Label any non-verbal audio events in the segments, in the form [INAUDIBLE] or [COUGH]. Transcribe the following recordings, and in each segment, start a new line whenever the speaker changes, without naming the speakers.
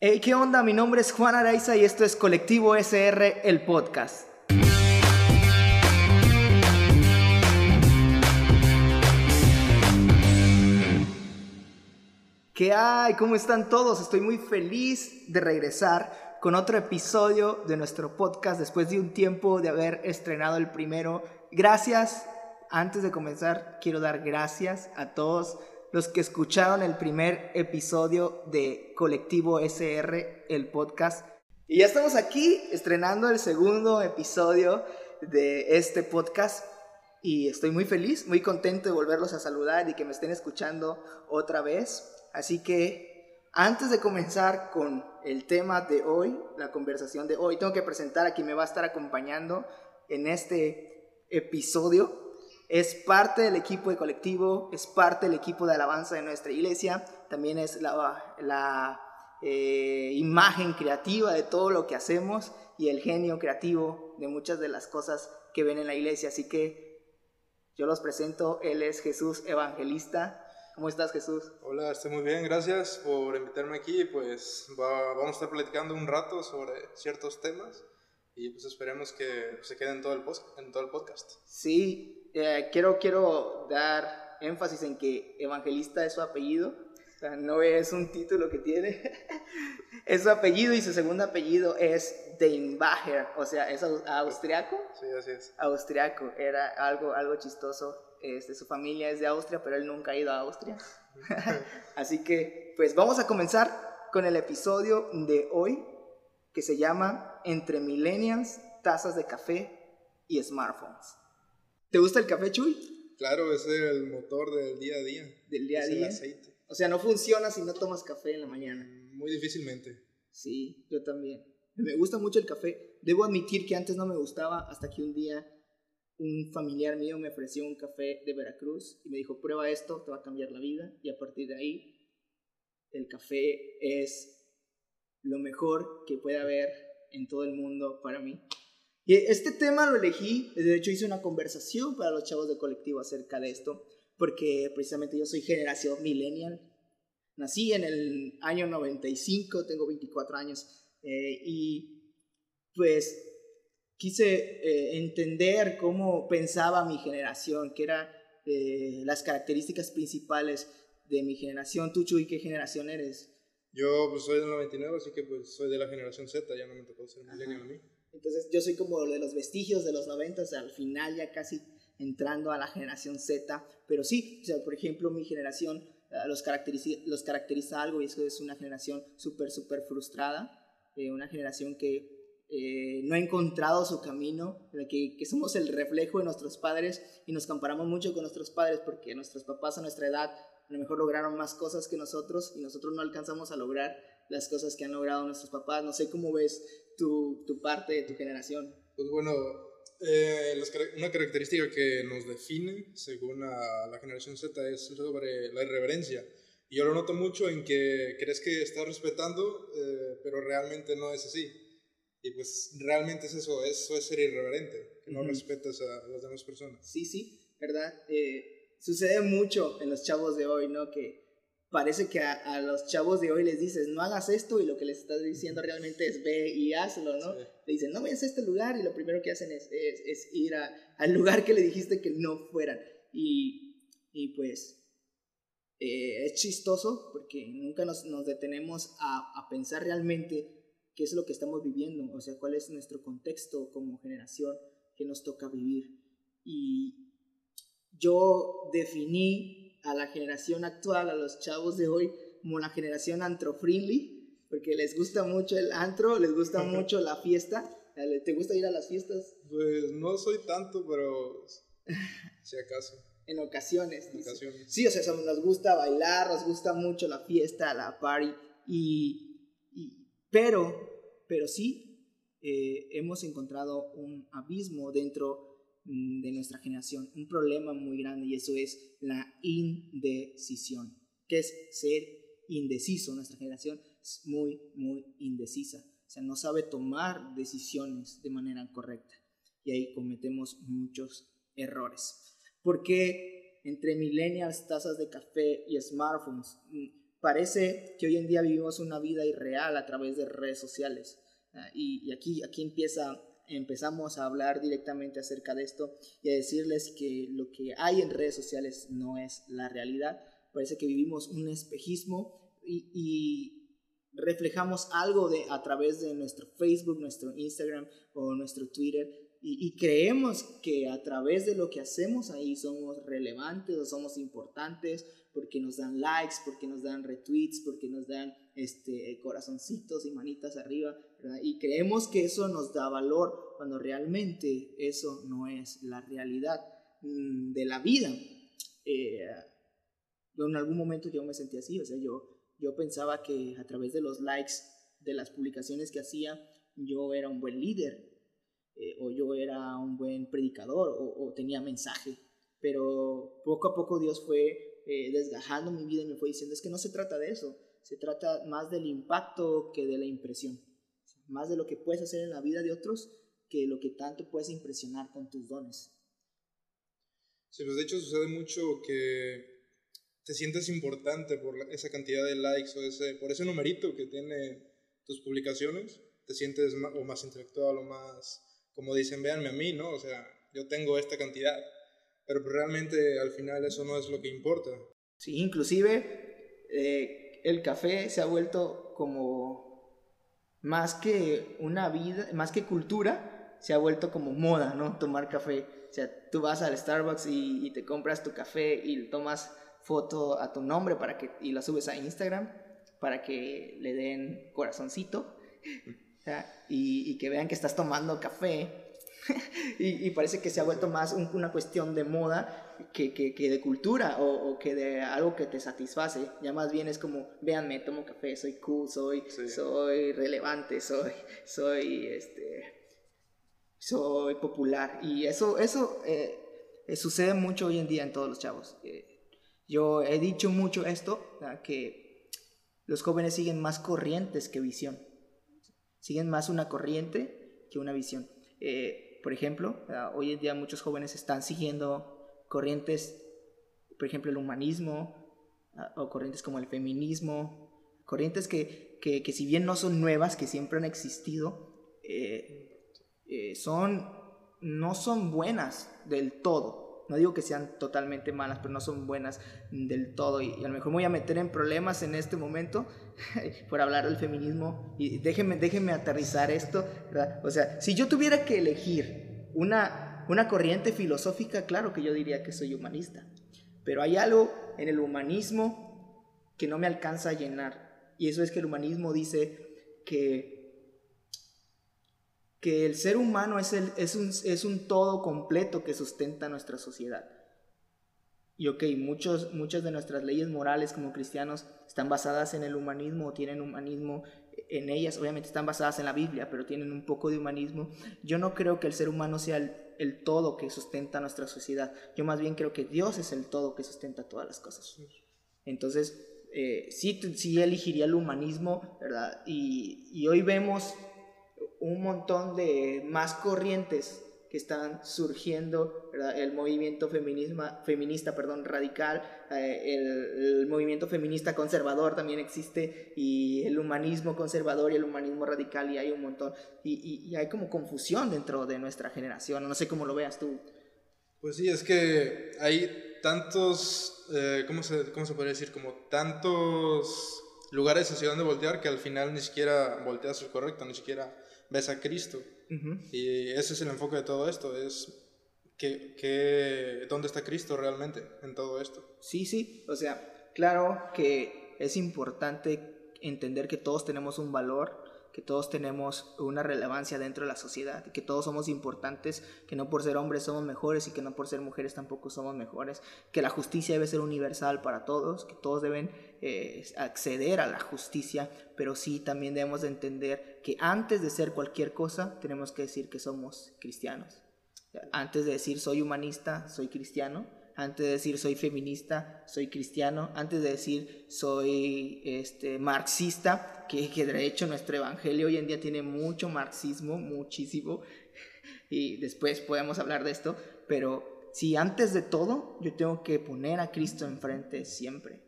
Hey, ¿qué onda? Mi nombre es Juan Araiza y esto es Colectivo SR, el podcast. ¿Qué hay? ¿Cómo están todos? Estoy muy feliz de regresar con otro episodio de nuestro podcast después de un tiempo de haber estrenado el primero. Gracias. Antes de comenzar, quiero dar gracias a todos los que escucharon el primer episodio de Colectivo SR, el podcast. Y ya estamos aquí estrenando el segundo episodio de este podcast. Y estoy muy feliz, muy contento de volverlos a saludar y que me estén escuchando otra vez. Así que antes de comenzar con el tema de hoy, la conversación de hoy, tengo que presentar a quien me va a estar acompañando en este episodio es parte del equipo de colectivo, es parte del equipo de alabanza de nuestra iglesia, también es la, la eh, imagen creativa de todo lo que hacemos y el genio creativo de muchas de las cosas que ven en la iglesia. Así que yo los presento, él es Jesús Evangelista. ¿Cómo estás Jesús?
Hola, estoy muy bien, gracias por invitarme aquí. Pues vamos a estar platicando un rato sobre ciertos temas y pues esperemos que se quede en todo el, en todo el podcast.
Sí, eh, quiero, quiero dar énfasis en que evangelista es su apellido. O sea, no es un título que tiene, [LAUGHS] es su apellido y su segundo apellido es Deinbacher, o sea, es austriaco.
Sí, así es.
Austriaco, era algo, algo chistoso. Este, su familia es de Austria, pero él nunca ha ido a Austria. [LAUGHS] así que, pues vamos a comenzar con el episodio de hoy que se llama Entre Millennials, Tazas de Café y Smartphones. ¿Te gusta el café, Chuy?
Claro, es el motor del día a día.
Del día a
es
día.
El aceite.
O sea, no funciona si no tomas café en la mañana.
Muy difícilmente.
Sí, yo también. Me gusta mucho el café. Debo admitir que antes no me gustaba hasta que un día un familiar mío me ofreció un café de Veracruz y me dijo, prueba esto, te va a cambiar la vida. Y a partir de ahí, el café es lo mejor que puede haber en todo el mundo para mí. Y este tema lo elegí, de hecho hice una conversación para los chavos de colectivo acerca de esto, porque precisamente yo soy generación millennial. Nací en el año 95, tengo 24 años, eh, y pues quise eh, entender cómo pensaba mi generación, qué eran eh, las características principales de mi generación. ¿Tú, Chuy, qué generación eres?
Yo pues soy del 99, así que pues soy de la generación Z, ya no me tocó ser millennial a mí.
Entonces yo soy como de los vestigios de los 90, o sea, al final ya casi entrando a la generación Z, pero sí, o sea, por ejemplo, mi generación uh, los, caracteriza, los caracteriza algo y eso es una generación súper, súper frustrada, eh, una generación que eh, no ha encontrado su camino, que, que, somos el reflejo de nuestros padres y nos comparamos mucho con nuestros padres porque nuestros papás a nuestra edad a lo mejor lograron más cosas que nosotros y nosotros no alcanzamos a lograr las cosas que han logrado nuestros papás. No sé cómo ves tu, tu parte de tu generación.
Pues bueno, eh, una característica que nos define, según la, la, generación Z, es sobre la irreverencia. Y yo lo noto mucho en que crees que estás respetando, eh, pero realmente no es así. Y pues realmente es eso, eso es ser irreverente, que no respetas a, las demás personas.
Sí, sí, ¿verdad? Eh, sucede mucho en los chavos de hoy, ¿no? Que parece que a, los chavos de hoy les dices, no hagas esto y lo que les estás diciendo realmente es ve y hazlo, ¿no? Le dicen, no vayas a este lugar y lo primero que hacen es, es, ir al lugar que le dijiste que no fueran. Y, y pues eh, es chistoso porque nunca nos, nos detenemos a, a, pensar realmente qué es lo que estamos viviendo, o sea, cuál es nuestro contexto como generación que nos toca vivir. Y yo definí a la generación actual, a los chavos de hoy, como la generación antro-friendly, porque les gusta mucho el antro, les gusta mucho la fiesta. ¿Te gusta ir a las fiestas?
Pues no soy tanto, pero si acaso.
en ocasiones.
En ocasiones.
Sí, o sea, nos gusta bailar, nos gusta mucho la fiesta, la party, y, y pero, pero sí, eh, hemos encontrado un abismo dentro de nuestra generación, un problema muy grande y eso es la indecisión. ¿Qué es ser indeciso? Nuestra generación es muy, muy indecisa. O sea, no sabe tomar decisiones de manera correcta. Y ahí cometemos muchos errores. Porque entre millennials, tazas de café y smartphones, mm, parece que hoy en día vivimos una vida irreal a través de redes sociales. Ah, y, aquí, aquí empieza, empezamos a hablar directamente acerca de esto y a decirles que lo que hay en redes sociales no es la realidad. Parece que vivimos un espejismo y, y reflejamos algo de, a través de nuestro Facebook, nuestro Instagram o nuestro Twitter y, creemos que a través de lo que hacemos ahí somos relevantes o somos importantes porque nos dan likes, porque nos dan retweets, porque nos dan este, corazoncitos y manitas arriba, Y creemos que eso nos da valor cuando realmente eso no es la realidad mm, de la vida. Eh, en algún momento yo me sentí así, o sea, yo, yo pensaba que a través de los likes de las publicaciones que hacía, yo era un buen líder, eh, o yo era un buen predicador o, tenía mensaje. Pero poco a poco Dios fue eh, desgajando mi vida y me fue diciendo, es que no se trata de eso, se trata más del impacto que de la impresión, más de lo que puedes hacer en la vida de otros que lo que tanto puedes impresionar con tus dones.
Sí, pues de hecho sucede mucho que te sientes importante por esa cantidad de likes o ese, por ese numerito que tiene tus publicaciones, te sientes o más intelectual o más como dicen, véanme a mí, ¿no? O sea, yo tengo esta cantidad, pero pues realmente al final eso no es lo que importa.
Sí, inclusive eh, el café se ha vuelto como más que una vida, más que cultura, se ha vuelto como moda, ¿no? Tomar café. O sea, tú vas al Starbucks y, te compras tu café y tomas foto a tu nombre para que, y la subes a Instagram para que le den corazoncito [LAUGHS] y, que vean que estás tomando café. [LAUGHS] y, parece que se ha vuelto más una cuestión de moda que, que, de cultura o, que de algo que te satisface. Ya más bien es como, véanme, tomo café, soy cool, soy, soy relevante, soy, soy, este, soy popular. Y eso, eso eh, sucede mucho hoy en día en todos los chavos. Eh, yo he dicho mucho esto, que los jóvenes siguen más corrientes que visión. Siguen más una corriente que una visión. Eh, por ejemplo, hoy en día muchos jóvenes están siguiendo corrientes, por ejemplo, el humanismo ah, o corrientes como el feminismo, corrientes que, que, si bien no son nuevas, que siempre han existido, eh, eh, son, no son buenas del todo. No digo que sean totalmente malas, pero no son buenas del todo. Y, a lo mejor me voy a meter en problemas en este momento [LAUGHS] por hablar del feminismo. Y déjenme, déjenme aterrizar esto. O sea, si yo tuviera que elegir una, una corriente filosófica, claro que yo diría que soy humanista. Pero hay algo en el humanismo que no me alcanza a llenar. Y eso es que el humanismo dice que que el ser humano es, el, es, un, es un todo completo que sustenta nuestra sociedad. Y ok, muchos, muchas de nuestras leyes morales como cristianos están basadas en el humanismo o tienen humanismo en ellas, obviamente están basadas en la Biblia, pero tienen un poco de humanismo. Yo no creo que el ser humano sea el, todo que sustenta nuestra sociedad, yo más bien creo que Dios es el todo que sustenta todas las cosas. Entonces, eh, sí, sí elegiría el humanismo, ¿verdad? Y, y hoy vemos un montón de más corrientes que están surgiendo, el movimiento feminista perdón, radical, eh, el, movimiento feminista conservador también existe, y el humanismo conservador y el humanismo radical, y hay un montón, y, hay como confusión dentro de nuestra generación, no sé cómo lo veas tú.
Pues sí, es que hay tantos, eh, ¿cómo, se, ¿cómo se podría decir? Como tantos lugares hacia donde voltear que al final ni siquiera volteas el correcto, ni siquiera ves a Cristo. Y ese es el enfoque de todo esto, es que, que, dónde está Cristo realmente en todo esto.
Sí, sí, o sea, claro que es importante entender que todos tenemos un valor, que todos tenemos una relevancia dentro de la sociedad, que todos somos importantes, que no por ser hombres somos mejores y que no por ser mujeres tampoco somos mejores, que la justicia debe ser universal para todos, que todos deben eh, acceder a la justicia, pero sí también debemos de entender que antes de ser cualquier cosa tenemos que decir que somos cristianos. Antes de decir soy humanista, soy cristiano, antes de decir soy feminista, soy cristiano, antes de decir soy este, marxista, que, de hecho nuestro evangelio hoy en día tiene mucho marxismo, muchísimo, [LAUGHS] y después podemos hablar de esto, pero si antes de todo yo tengo que poner a Cristo enfrente siempre.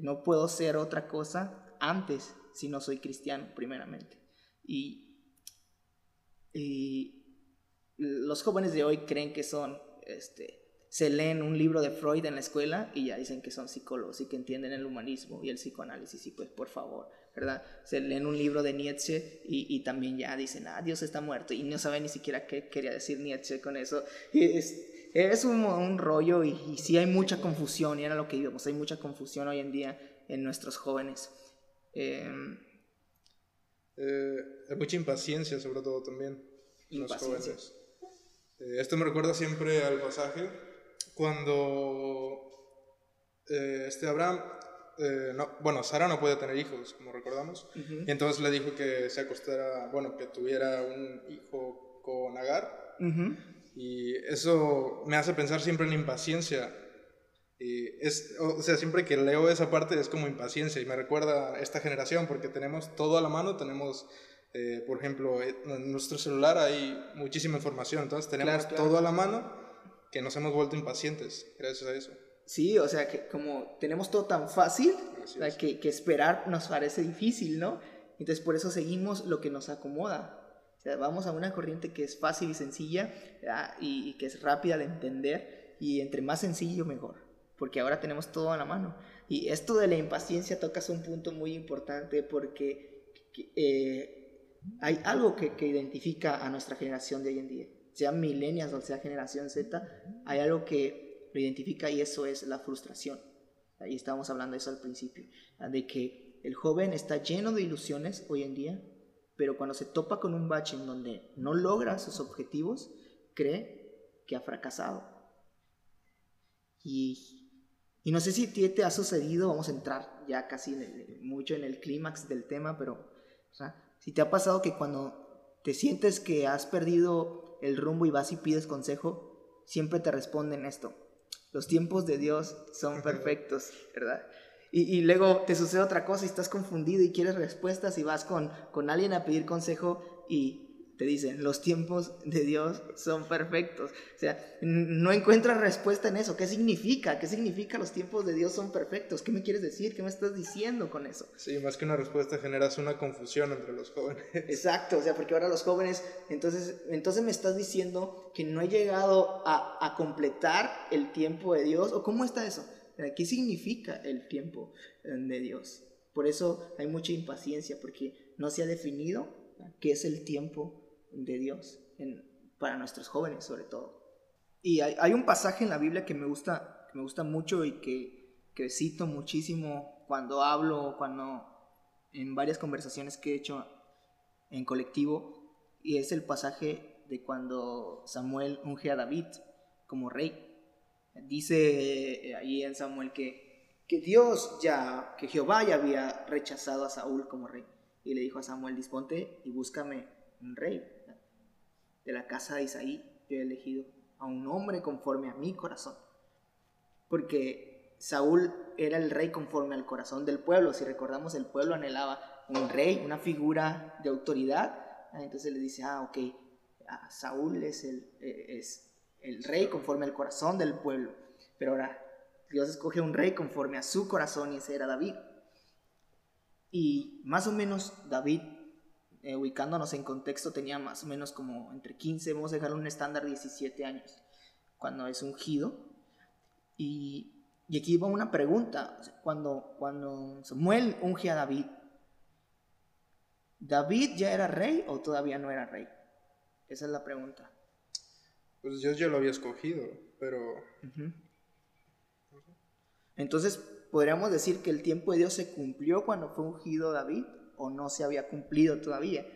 No puedo ser otra cosa antes si no soy cristiano, primeramente. Y, y los jóvenes de hoy creen que son, este, se leen un libro de Freud en la escuela y ya dicen que son psicólogos y que entienden el humanismo y el psicoanálisis. Y pues, por favor, ¿verdad? Se leen un libro de Nietzsche y, también ya dicen, ah, Dios está muerto. Y no saben ni siquiera qué quería decir Nietzsche con eso. Es, es un, un rollo y, y, sí hay mucha confusión, y era lo que íbamos, hay mucha confusión hoy en día en nuestros jóvenes.
Em, eh, hay mucha impaciencia, sobre todo también, en los jóvenes. Eh, esto me recuerda siempre al pasaje cuando eh, este Abraham, no, bueno, Sara no puede tener hijos, como recordamos, y entonces le dijo que se acostara, bueno, que tuviera un hijo con Agar. Y eso me hace pensar siempre en impaciencia. Y es, o sea, siempre que leo esa parte es como impaciencia y me recuerda a esta generación porque tenemos todo a la mano, tenemos, eh, por ejemplo, eh, en nuestro celular hay muchísima información, entonces tenemos todo a la mano que nos hemos vuelto impacientes gracias a eso.
Sí, o sea, que como tenemos todo tan fácil, que, que esperar nos parece difícil, ¿no? Entonces por eso seguimos lo que nos acomoda. O sea, vamos a una corriente que es fácil y sencilla y, que es rápida de entender y entre más sencillo mejor, porque ahora tenemos todo a la mano. Y esto de la impaciencia tocas un punto muy importante porque eh, hay algo que, que, identifica a nuestra generación de hoy en día, sea millennials o sea generación Z, hay algo que lo identifica y eso es la frustración. Ahí estábamos hablando de eso al principio, de que el joven está lleno de ilusiones hoy en día, pero cuando se topa con un bache en donde no logra sus objetivos, cree que ha fracasado. Y, y no sé si te ha sucedido, vamos a entrar ya casi mucho en el clímax del tema, pero si te ha pasado que cuando te sientes que has perdido el rumbo y vas y pides consejo, siempre te responden esto. Los tiempos de Dios son perfectos, ¿verdad? Y, luego te sucede otra cosa y estás confundido y quieres respuestas y vas con, con alguien a pedir consejo y te dicen, los tiempos de Dios son perfectos. O sea, no encuentras respuesta en eso. ¿Qué significa? ¿Qué significa los tiempos de Dios son perfectos? ¿Qué me quieres decir? ¿Qué me estás diciendo con eso?
Sí, más que una respuesta generas una confusión entre los jóvenes. [LAUGHS]
Exacto, o sea, porque ahora los jóvenes, entonces, entonces me estás diciendo que no he llegado a, a completar el tiempo de Dios. ¿O cómo está eso? ¿Qué significa el tiempo eh, de Dios? Por eso hay mucha impaciencia, porque no se ha definido qué es el tiempo de Dios para nuestros jóvenes, sobre todo. Y hay, un pasaje en la Biblia que me gusta, me gusta mucho y que, que cito muchísimo cuando hablo, cuando en varias conversaciones que he hecho en colectivo, y es el pasaje de cuando Samuel unge a David como rey. Dice eh, ahí en Samuel que, que Dios ya, que Jehová ya había rechazado a Saúl como rey. Y le dijo a Samuel, disponte y búscame un rey. De la casa de Isaí yo he elegido a un hombre conforme a mi corazón. Porque Saúl era el rey conforme al corazón del pueblo. Si recordamos, el pueblo anhelaba un rey, una figura de autoridad. Entonces le dice, ah, ok, Saúl es el, eh, es el rey conforme al corazón del pueblo. Pero ahora Dios escoge un rey conforme a su corazón y ese era David. Y más o menos David, eh, ubicándonos en contexto, tenía más o menos como entre 15, vamos a dejar un estándar 17 años, cuando es ungido. Y, y aquí va una pregunta, cuando, cuando Samuel unge a David, ¿David ya era rey o todavía no era rey? Esa es la pregunta.
Pues Dios ya lo había escogido, pero...
Entonces, ¿podríamos decir que el tiempo de Dios se cumplió cuando fue ungido David o no se había cumplido todavía?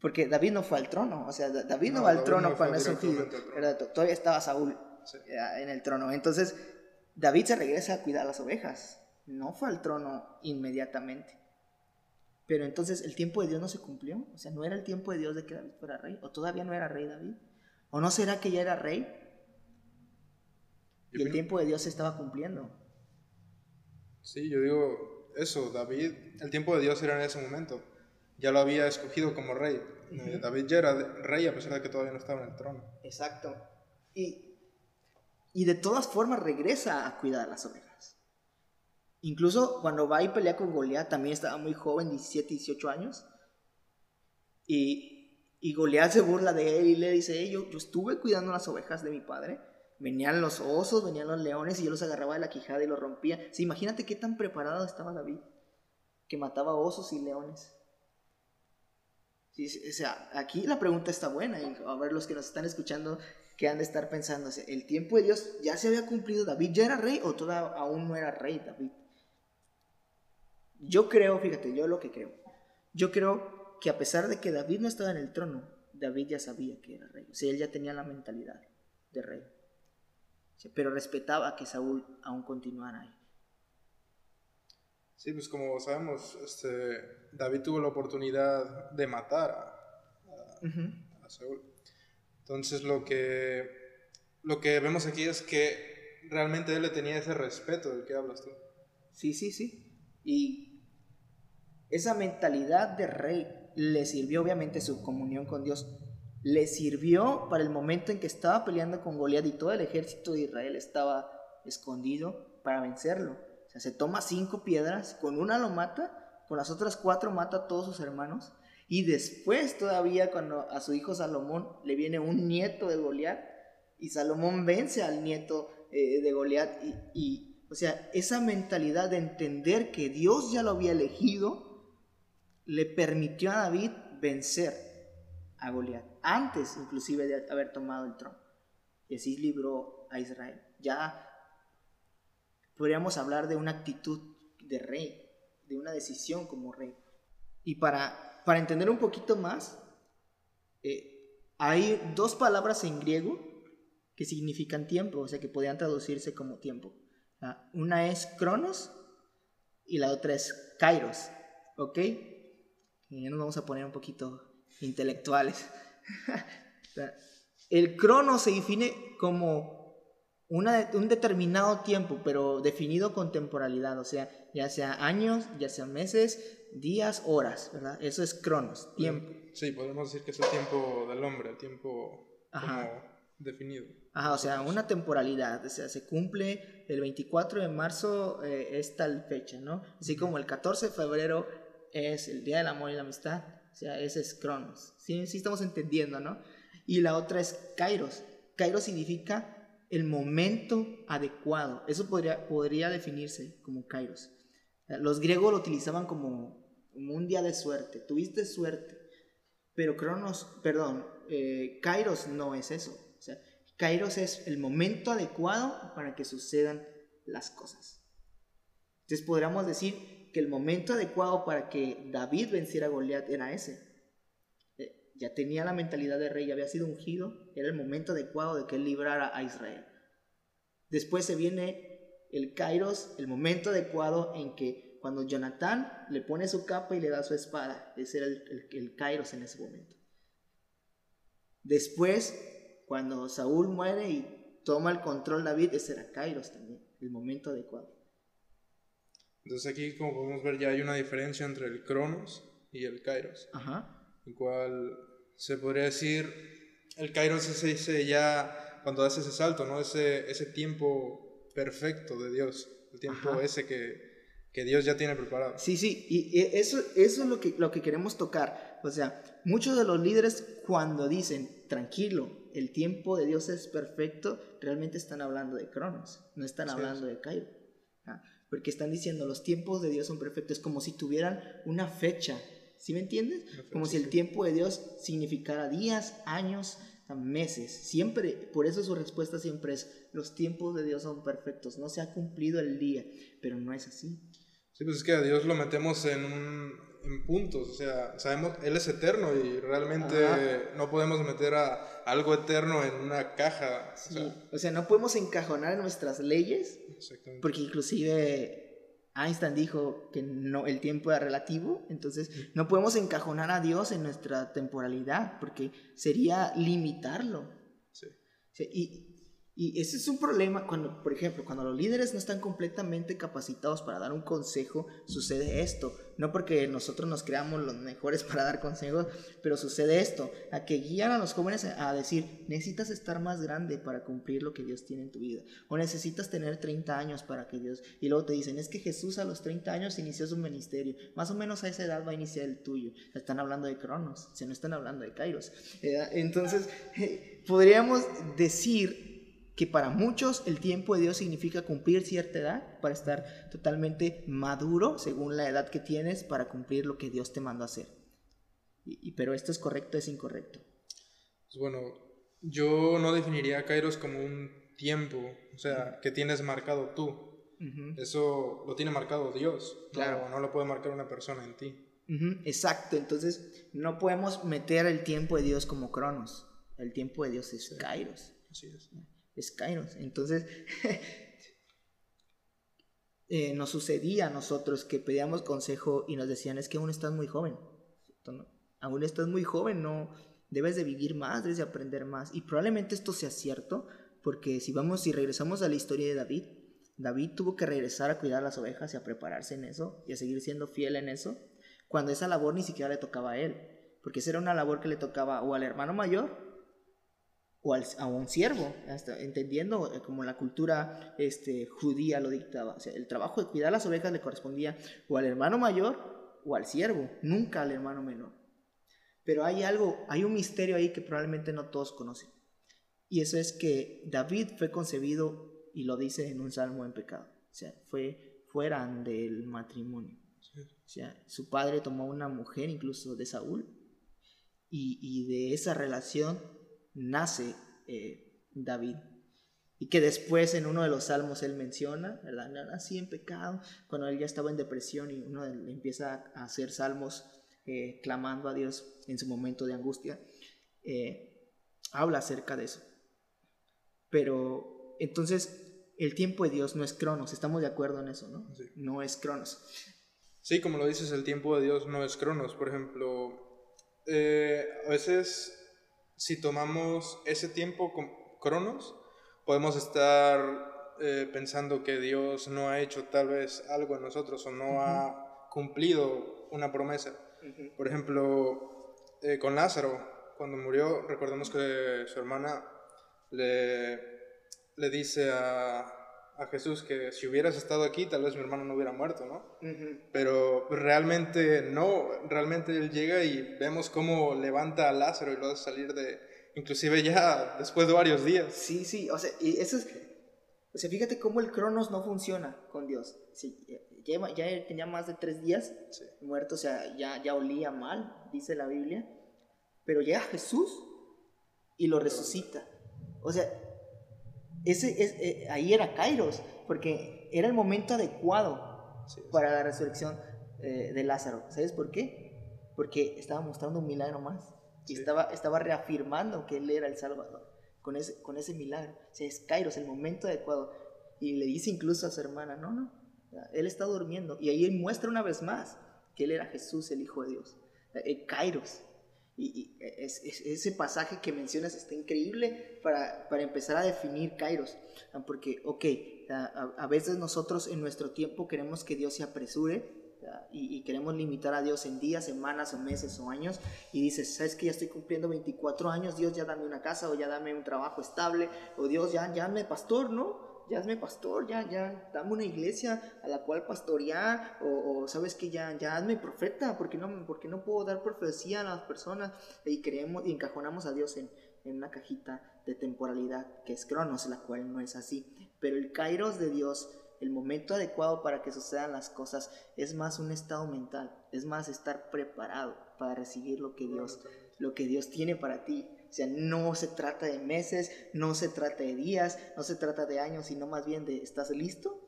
Porque David no fue al trono, o sea, David no, va al trono cuando es ungido, todavía estaba Saúl en el trono. Entonces, David se regresa a cuidar las ovejas, no fue al trono inmediatamente. Pero entonces, ¿el tiempo de Dios no se cumplió? O sea, ¿no era el tiempo de Dios de que David fuera rey? ¿O todavía no era rey David? ¿O no será que ya era rey? Y el tiempo de Dios se estaba cumpliendo.
Sí, yo digo eso, David, el tiempo de Dios era en ese momento. Ya lo había escogido como rey. Eh, David ya era rey a pesar de que todavía no estaba en el trono.
Exacto. Y, y de todas formas regresa a cuidar las ovejas. Incluso cuando va y pelea con Goliat, también estaba muy joven, 17, 18 años. Y, y Goliat se burla de él y le dice, yo, yo estuve cuidando las ovejas de mi padre. Venían los osos, venían los leones y yo los agarraba de la quijada y los rompía. Sí, imagínate qué tan preparado estaba David, que mataba osos y leones. O sea, aquí la pregunta está buena. Y a ver, los que nos están escuchando, que han de estar pensando, ¿el tiempo de Dios ya se había cumplido? ¿David ya era rey o todavía aún no era rey David? Yo creo, fíjate, yo lo que creo. Yo creo que a pesar de que David no estaba en el trono, David ya sabía que era rey. O sea, él ya tenía la mentalidad de rey. Pero respetaba que Saúl aún continuara ahí.
Sí, pues como sabemos, este, David tuvo la oportunidad de matar a, Saúl. Entonces lo que, lo que vemos aquí es que realmente él le tenía ese respeto del que hablas tú.
Sí, sí, sí. Y esa mentalidad de rey le sirvió obviamente su comunión con Dios. Le sirvió para el momento en que estaba peleando con Goliat y todo el ejército de Israel estaba escondido para vencerlo se toma cinco piedras, con una lo mata, con las otras cuatro mata a todos sus hermanos. Y después todavía cuando a su hijo Salomón le viene un nieto de Goliat y Salomón vence al nieto eh, de Goliat y, o sea, esa mentalidad de entender que Dios ya lo había elegido le permitió a David vencer a Goliat antes inclusive de haber tomado el trono. Y así libró a Israel. Ya podríamos hablar de una actitud de rey, de una decisión como rey. Y para, para entender un poquito más, eh, hay dos palabras en griego que significan tiempo, o sea, que podrían traducirse como tiempo. Una es cronos y la otra es kairos, ¿ok? Y ya nos vamos a poner un poquito intelectuales. [LAUGHS] El cronos se define como un determinado tiempo, pero definido con temporalidad, o sea, ya sea años, ya sea meses, días, horas, ¿verdad? Eso es cronos, tiempo.
Sí, podemos decir que es el tiempo del hombre, el tiempo como definido.
Ajá, o sea, una temporalidad, o sea, se cumple el 24 de marzo eh, es tal fecha, ¿no? Así como el 14 de febrero es el Día del Amor y la Amistad, o sea, ese es cronos. Sí, estamos entendiendo, ¿no? Y la otra es kairos. Kairos significa el momento adecuado. Eso podría, podría definirse como kairos. Los griegos lo utilizaban como, un día de suerte. Tuviste suerte. Pero Cronos, perdón, eh, kairos no es eso. O sea, kairos es el momento adecuado para que sucedan las cosas. Entonces podríamos decir que el momento adecuado para que David venciera a Goliat era ese ya tenía la mentalidad de rey, ya había sido ungido, era el momento adecuado de que él librara a Israel. Después se viene el Kairos, el momento adecuado en que cuando Jonatán le pone su capa y le da su espada, ese era el, el, Kairos en ese momento. Después, cuando Saúl muere y toma el control David, ese era Kairos también, el momento adecuado.
Entonces aquí, como podemos ver, ya hay una diferencia entre el Cronos y el Kairos. Ajá el cual se podría decir, el Kairos se dice ya cuando hace ese salto, ¿no? Ese, ese tiempo perfecto de Dios, el tiempo ese que, que, Dios ya tiene preparado.
Sí, sí, y eso, eso es lo que, lo que queremos tocar. O sea, muchos de los líderes cuando dicen, tranquilo, el tiempo de Dios es perfecto, realmente están hablando de Cronos, no están hablando de Kairos. ¿ah? Porque están diciendo, los tiempos de Dios son perfectos, como si tuvieran una fecha ¿Sí me entiendes? Como si el tiempo de Dios significara días, años, meses. Siempre, por eso su respuesta siempre es, los tiempos de Dios son perfectos, no se ha cumplido el día, pero no es así.
Sí, pues es que a Dios lo metemos en, en puntos, o sea, sabemos, Él es eterno y realmente no podemos meter a algo eterno en una caja.
O sea, o sea no podemos encajonar nuestras leyes, porque inclusive Einstein dijo que no, el tiempo era relativo, entonces no podemos encajonar a Dios en nuestra temporalidad porque sería limitarlo. Sí. Y, Y ese es un problema cuando, por ejemplo, cuando los líderes no están completamente capacitados para dar un consejo, sucede esto. No porque nosotros nos creamos los mejores para dar consejos, pero sucede esto, a que guían a los jóvenes a decir, necesitas estar más grande para cumplir lo que Dios tiene en tu vida. O necesitas tener 30 años para que Dios... Y luego te dicen, es que Jesús a los 30 años inició su ministerio. Más o menos a esa edad va a iniciar el tuyo. Están hablando de Cronos, se no están hablando de Kairos. Entonces, podríamos decir que para muchos el tiempo de Dios significa cumplir cierta edad para estar totalmente maduro según la edad que tienes para cumplir lo que Dios te mandó a hacer. Y, pero esto es correcto, es incorrecto.
Pues bueno, yo no definiría a Kairos como un tiempo, o sea, que tienes marcado tú. Eso lo tiene marcado Dios, claro. no, lo puede marcar una persona en ti.
Exacto, entonces no podemos meter el tiempo de Dios como Cronos. El tiempo de Dios es Kairos.
Así es
es Kairos. Entonces, [LAUGHS] eh, nos sucedía a nosotros que pedíamos consejo y nos decían, es que aún estás muy joven. Aún estás muy joven, no debes de vivir más, debes de aprender más. Y probablemente esto sea cierto, porque si vamos y regresamos a la historia de David, David tuvo que regresar a cuidar las ovejas y a prepararse en eso y a seguir siendo fiel en eso, cuando esa labor ni siquiera le tocaba a él, porque esa era una labor que le tocaba o al hermano mayor o a un siervo, entendiendo eh, como la cultura este, judía lo dictaba. O sea, el trabajo de cuidar las ovejas le correspondía o al hermano mayor o al siervo, nunca al hermano menor. Pero hay algo, hay un misterio ahí que probablemente no todos conocen. Y eso es que David fue concebido, y lo dice en un salmo en pecado. O sea, fue fuera del matrimonio. O sea, su padre tomó una mujer, incluso de Saúl, y, y de esa relación nace eh, David. Y que después en uno de los salmos él menciona, ¿verdad? Nací en pecado, cuando él ya estaba en depresión y uno empieza a hacer salmos eh, clamando a Dios en su momento de angustia, eh, habla acerca de eso. Pero entonces el tiempo de Dios no es cronos, estamos de acuerdo en eso, ¿no? No es cronos.
Sí, como lo dices, el tiempo de Dios no es cronos. Por ejemplo, a veces si tomamos ese tiempo con cronos, podemos estar eh, pensando que Dios no ha hecho tal vez algo en nosotros o no ha cumplido una promesa. Por ejemplo, eh, con Lázaro, cuando murió, recordemos que su hermana le, le dice a, a Jesús que si hubieras estado aquí, tal vez mi hermano no hubiera muerto, ¿no? Pero realmente no, realmente él llega y vemos cómo levanta a Lázaro y lo hace salir de, inclusive ya después de varios días.
Sí, sí, o sea, y eso es, o sea, fíjate cómo el Cronos no funciona con Dios. Sí, ya, ya tenía más de tres días muerto, o sea, ya, ya olía mal, dice la Biblia, pero llega Jesús y lo resucita. O sea, ese, es, eh, ahí era Kairos, porque era el momento adecuado para la resurrección eh, de Lázaro. ¿Sabes por qué? Porque estaba mostrando un milagro más y estaba, estaba reafirmando que él era el Salvador con ese, con ese milagro. O sea, es Kairos, el momento adecuado. Y le dice incluso a su hermana, no, no, él está durmiendo. Y ahí muestra una vez más que él era Jesús, el Hijo de Dios. Eh, Kairos. Y, es, ese pasaje que mencionas está increíble para, para empezar a definir Kairos. Porque, ok, a, a, veces nosotros en nuestro tiempo queremos que Dios se apresure y, y, queremos limitar a Dios en días, semanas o meses o años. Y dices, ¿sabes que ya estoy cumpliendo 24 años? Dios ya dame una casa o ya dame un trabajo estable. O Dios ya, ya me pastor, ¿no? Hazme pastor, ya, ya, dame una iglesia a la cual pastorear, o, sabes que ya, ya hazme profeta, porque no, porque no puedo dar profecía a las personas y creemos y encajonamos a Dios en, en una cajita de temporalidad que es Cronos, la cual no es así. Pero el Kairos de Dios, el momento adecuado para que sucedan las cosas, es más un estado mental, es más estar preparado para recibir lo que Dios, lo que Dios tiene para ti. Sea, no se trata de meses, no se trata de días, no se trata de años, sino más bien de ¿estás listo?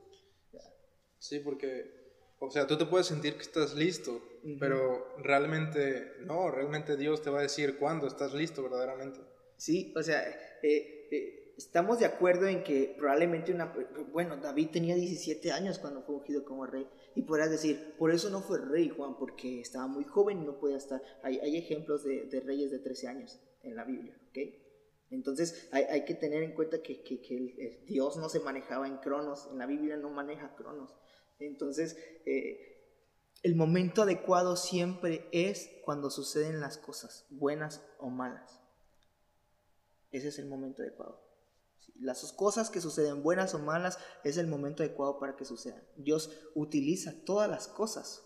Sí, porque, o sea, tú te puedes sentir que estás listo, pero realmente no, realmente Dios te va a decir cuándo estás listo verdaderamente.
Sí, o sea, eh, eh, estamos de acuerdo en que probablemente una, bueno, David tenía 17 años cuando fue ungido como rey, y podrás decir, por eso no fue rey Juan, porque estaba muy joven y no podía estar. Hay, hay ejemplos de, de, reyes de 13 años en la Biblia, ¿ok? Entonces hay, que tener en cuenta que, Dios no se manejaba en cronos, en la Biblia no maneja cronos. Entonces eh, el momento adecuado siempre es cuando suceden las cosas, buenas o malas. Ese es el momento adecuado. Las cosas que suceden, buenas o malas, es el momento adecuado para que sucedan. Dios utiliza todas las cosas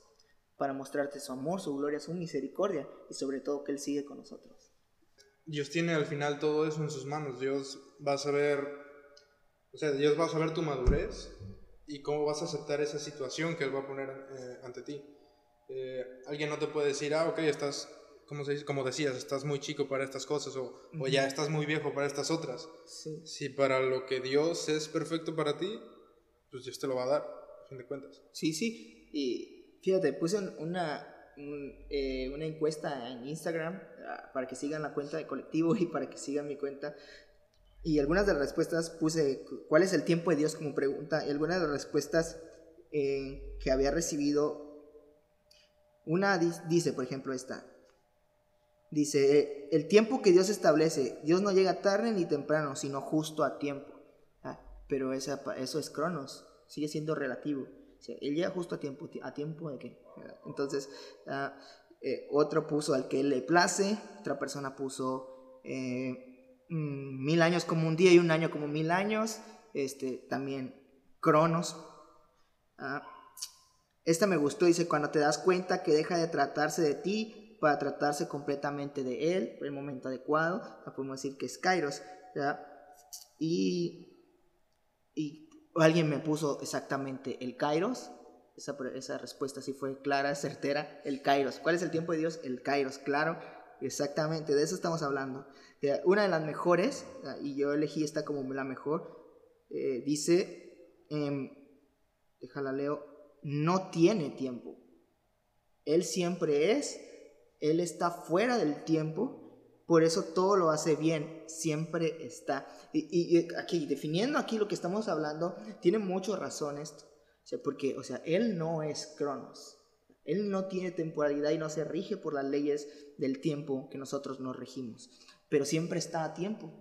para mostrarte su amor, su gloria, su misericordia y sobre todo que Él sigue con nosotros.
Dios tiene al final todo eso en sus manos. Dios va a saber, o sea, Dios va a saber tu madurez y cómo vas a aceptar esa situación que Él va a poner eh, ante ti. Eh, alguien no te puede decir, ah, ok, estás, como, se dice? como decías, estás muy chico para estas cosas o, o ya estás muy viejo para estas otras. Sí. Si para lo que Dios es perfecto para ti, pues Dios te lo va a dar, a fin de cuentas.
Sí, sí. Y fíjate, puse una, eh, una encuesta en Instagram ah, para que sigan la cuenta de colectivo y para que sigan mi cuenta. Y algunas de las respuestas puse cuál es el tiempo de Dios como pregunta. Y algunas de las respuestas eh, que había recibido, una dice, por ejemplo, esta. Dice, el tiempo que Dios establece, Dios no llega tarde ni temprano, sino justo a tiempo. Ah, pero esa, eso es cronos, sigue siendo relativo él llega justo a tiempo, ¿a tiempo de qué? Entonces, ah, eh, otro puso al que le place, otra persona puso eh, mm, mil años como un día y un año como mil años, este, también Cronos. Ah, esta me gustó, dice, cuando te das cuenta que deja de tratarse de ti para tratarse completamente de él, el momento adecuado, podemos decir que es Kairos, Y, y alguien me puso exactamente el Kairos. Esa, respuesta sí fue clara, [LAUGHS] certera. El Kairos. ¿Cuál es el tiempo de Dios? El Kairos, claro. Exactamente, de eso estamos hablando. Una de las mejores, ah, y yo elegí esta como la mejor, eh, dice, eh, déjala leo, no tiene tiempo. Él siempre es, Él está fuera del tiempo por eso todo lo hace bien, siempre está. Y, aquí, definiendo aquí lo que estamos hablando, tiene muchas razones. O sea, porque, o sea, Él no es Cronos. Él no tiene temporalidad y no se rige por las leyes del tiempo que nosotros nos regimos. Pero siempre está a tiempo.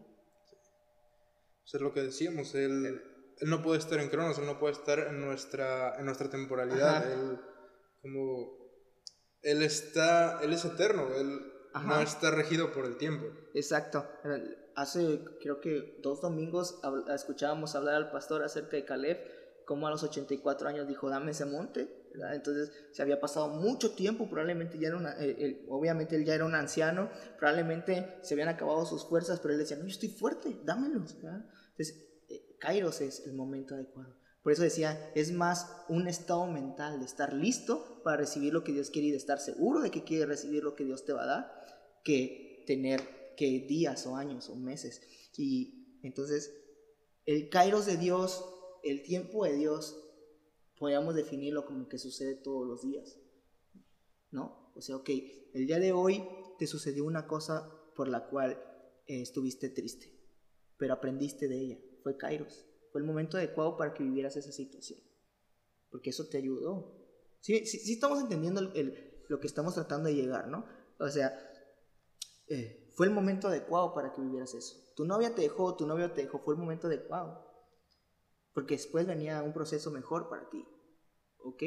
Eso es lo que decíamos. Él, él no puede estar en Cronos, Él no puede estar en nuestra, en nuestra temporalidad. Él, como, él está, Él es eterno. Él, no está regido por el tiempo.
Exacto. Hace creo que dos domingos escuchábamos hablar al pastor acerca de Caleb, como a los 84 años dijo, dame ese monte. Entonces se había pasado mucho tiempo, probablemente ya era una, obviamente él ya era un anciano, probablemente se habían acabado sus fuerzas, pero él decía, no, yo estoy fuerte, dámelos. Entonces, eh, Kairos es el momento adecuado. Por eso decía, es más un estado mental de estar listo para recibir lo que Dios quiere y de estar seguro de que quiere recibir lo que Dios te va a dar, que tener que días o años o meses. Y entonces, el kairos de Dios, el tiempo de Dios, podríamos definirlo como que sucede todos los días. ¿No? O sea, ok, el día de hoy te sucedió una cosa por la cual eh, estuviste triste, pero aprendiste de ella. Fue kairos. Fue el momento adecuado para que vivieras esa situación. Porque eso te ayudó. Sí, sí, estamos entendiendo lo que estamos tratando de llegar, ¿no? O sea, eh, fue el momento adecuado para que vivieras eso. Tu novia te dejó, tu novio te dejó, fue el momento adecuado. Porque después venía un proceso mejor para ti. ¿Ok?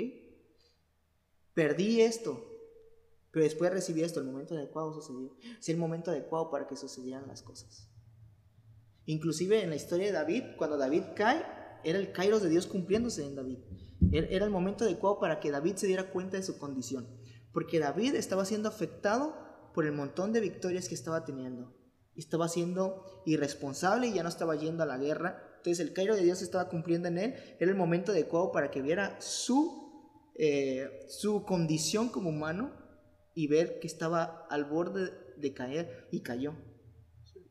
Perdí esto, pero después recibí esto, el momento adecuado sucedió. Es el momento adecuado para que sucedieran las cosas. Inclusive en la historia de David, cuando David cae, era el kairos de Dios cumpliéndose en David. Era el momento adecuado para que David se diera cuenta de su condición. Porque David estaba siendo afectado por el montón de victorias que estaba teniendo. Estaba siendo irresponsable y ya no estaba yendo a la guerra. Entonces el Cairo de Dios estaba cumpliendo en él. Era el momento adecuado para que viera su, eh, su condición como humano y ver que estaba al borde de caer y cayó.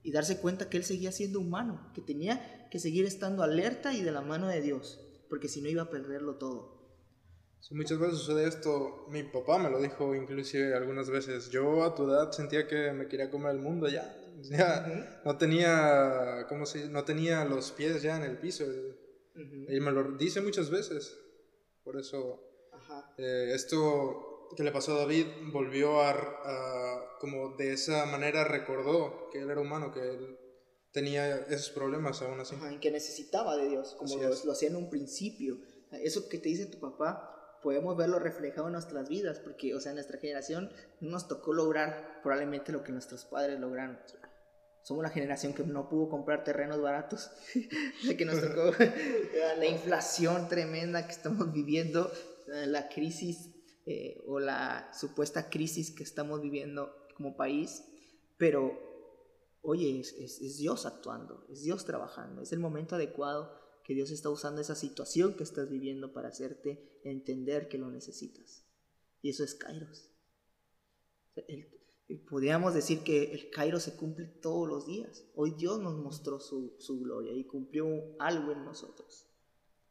Y darse cuenta que él seguía siendo humano, que tenía que seguir estando alerta y de la mano de Dios, porque si no iba a perderlo todo
muchas veces sucede esto, mi papá me lo dijo inclusive algunas veces, yo a tu edad sentía que me quería comer el mundo ya, [LAUGHS] ya no tenía, ¿cómo se No tenía los pies ya en el piso. Y me lo dice muchas veces. Por eso, eh, esto que le pasó a David volvió a, como de esa manera recordó que él era humano, que él tenía esos problemas aún así.
Ajá, en que necesitaba de Dios, como lo, lo hacía en un principio. Eso que te dice tu papá, podemos verlo reflejado en nuestras vidas, porque, o sea, nuestra generación no nos tocó lograr probablemente lo que nuestros padres lograron. Somos la generación que no pudo comprar terrenos baratos, [LAUGHS] la que nos tocó [LAUGHS] la inflación tremenda que estamos viviendo, la crisis eh, o la supuesta crisis que estamos viviendo como país, pero oye, es, es- es Dios actuando, es Dios trabajando, es el momento adecuado que Dios está usando esa situación que estás viviendo para hacerte entender que lo necesitas. Y eso es Kairos. El- podríamos decir que el Kairos se cumple todos los días. Hoy Dios nos mostró su, su gloria y cumplió algo en nosotros.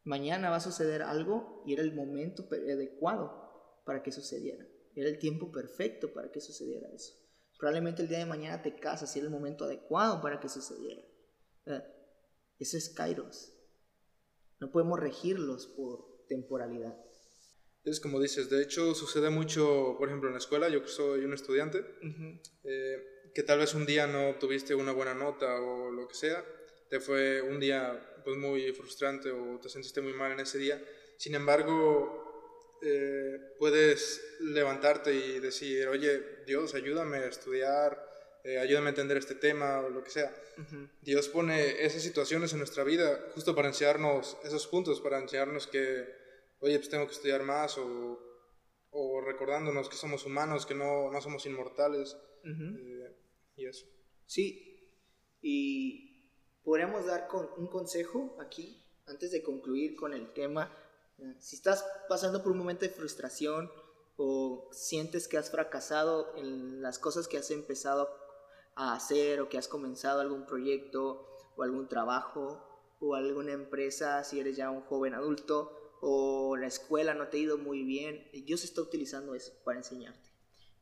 Mañana va a suceder algo y era el momento adecuado para que sucediera. Era el tiempo perfecto para que sucediera eso. Probablemente el día de mañana te casas y era el momento adecuado para que sucediera. Eso es Kairos. No podemos regirlos por temporalidad.
Es como dices, de hecho sucede mucho, por ejemplo, en la escuela, yo que soy un estudiante, eh, que tal vez un día no tuviste una buena nota o lo que sea, te fue un día pues, muy frustrante o te sentiste muy mal en ese día. Sin embargo, eh, puedes levantarte y decir, oye, Dios, ayúdame a estudiar, eh, ayúdame a entender este tema o lo que sea.
Ujú.
Dios pone esas situaciones en nuestra vida justo para enseñarnos esos puntos, para enseñarnos que, oye, pues tengo que estudiar más o, o recordándonos que somos humanos, que no, no somos inmortales
Ujú.
eh, y eso.
Sí, y podríamos dar con un consejo aquí, antes de concluir con el tema. Si estás pasando por un momento de frustración o sientes que has fracasado en las cosas que has empezado a hacer o que has comenzado algún proyecto o algún trabajo o alguna empresa, si eres ya un joven adulto o la escuela no te ha ido muy bien, Dios está utilizando eso para enseñarte.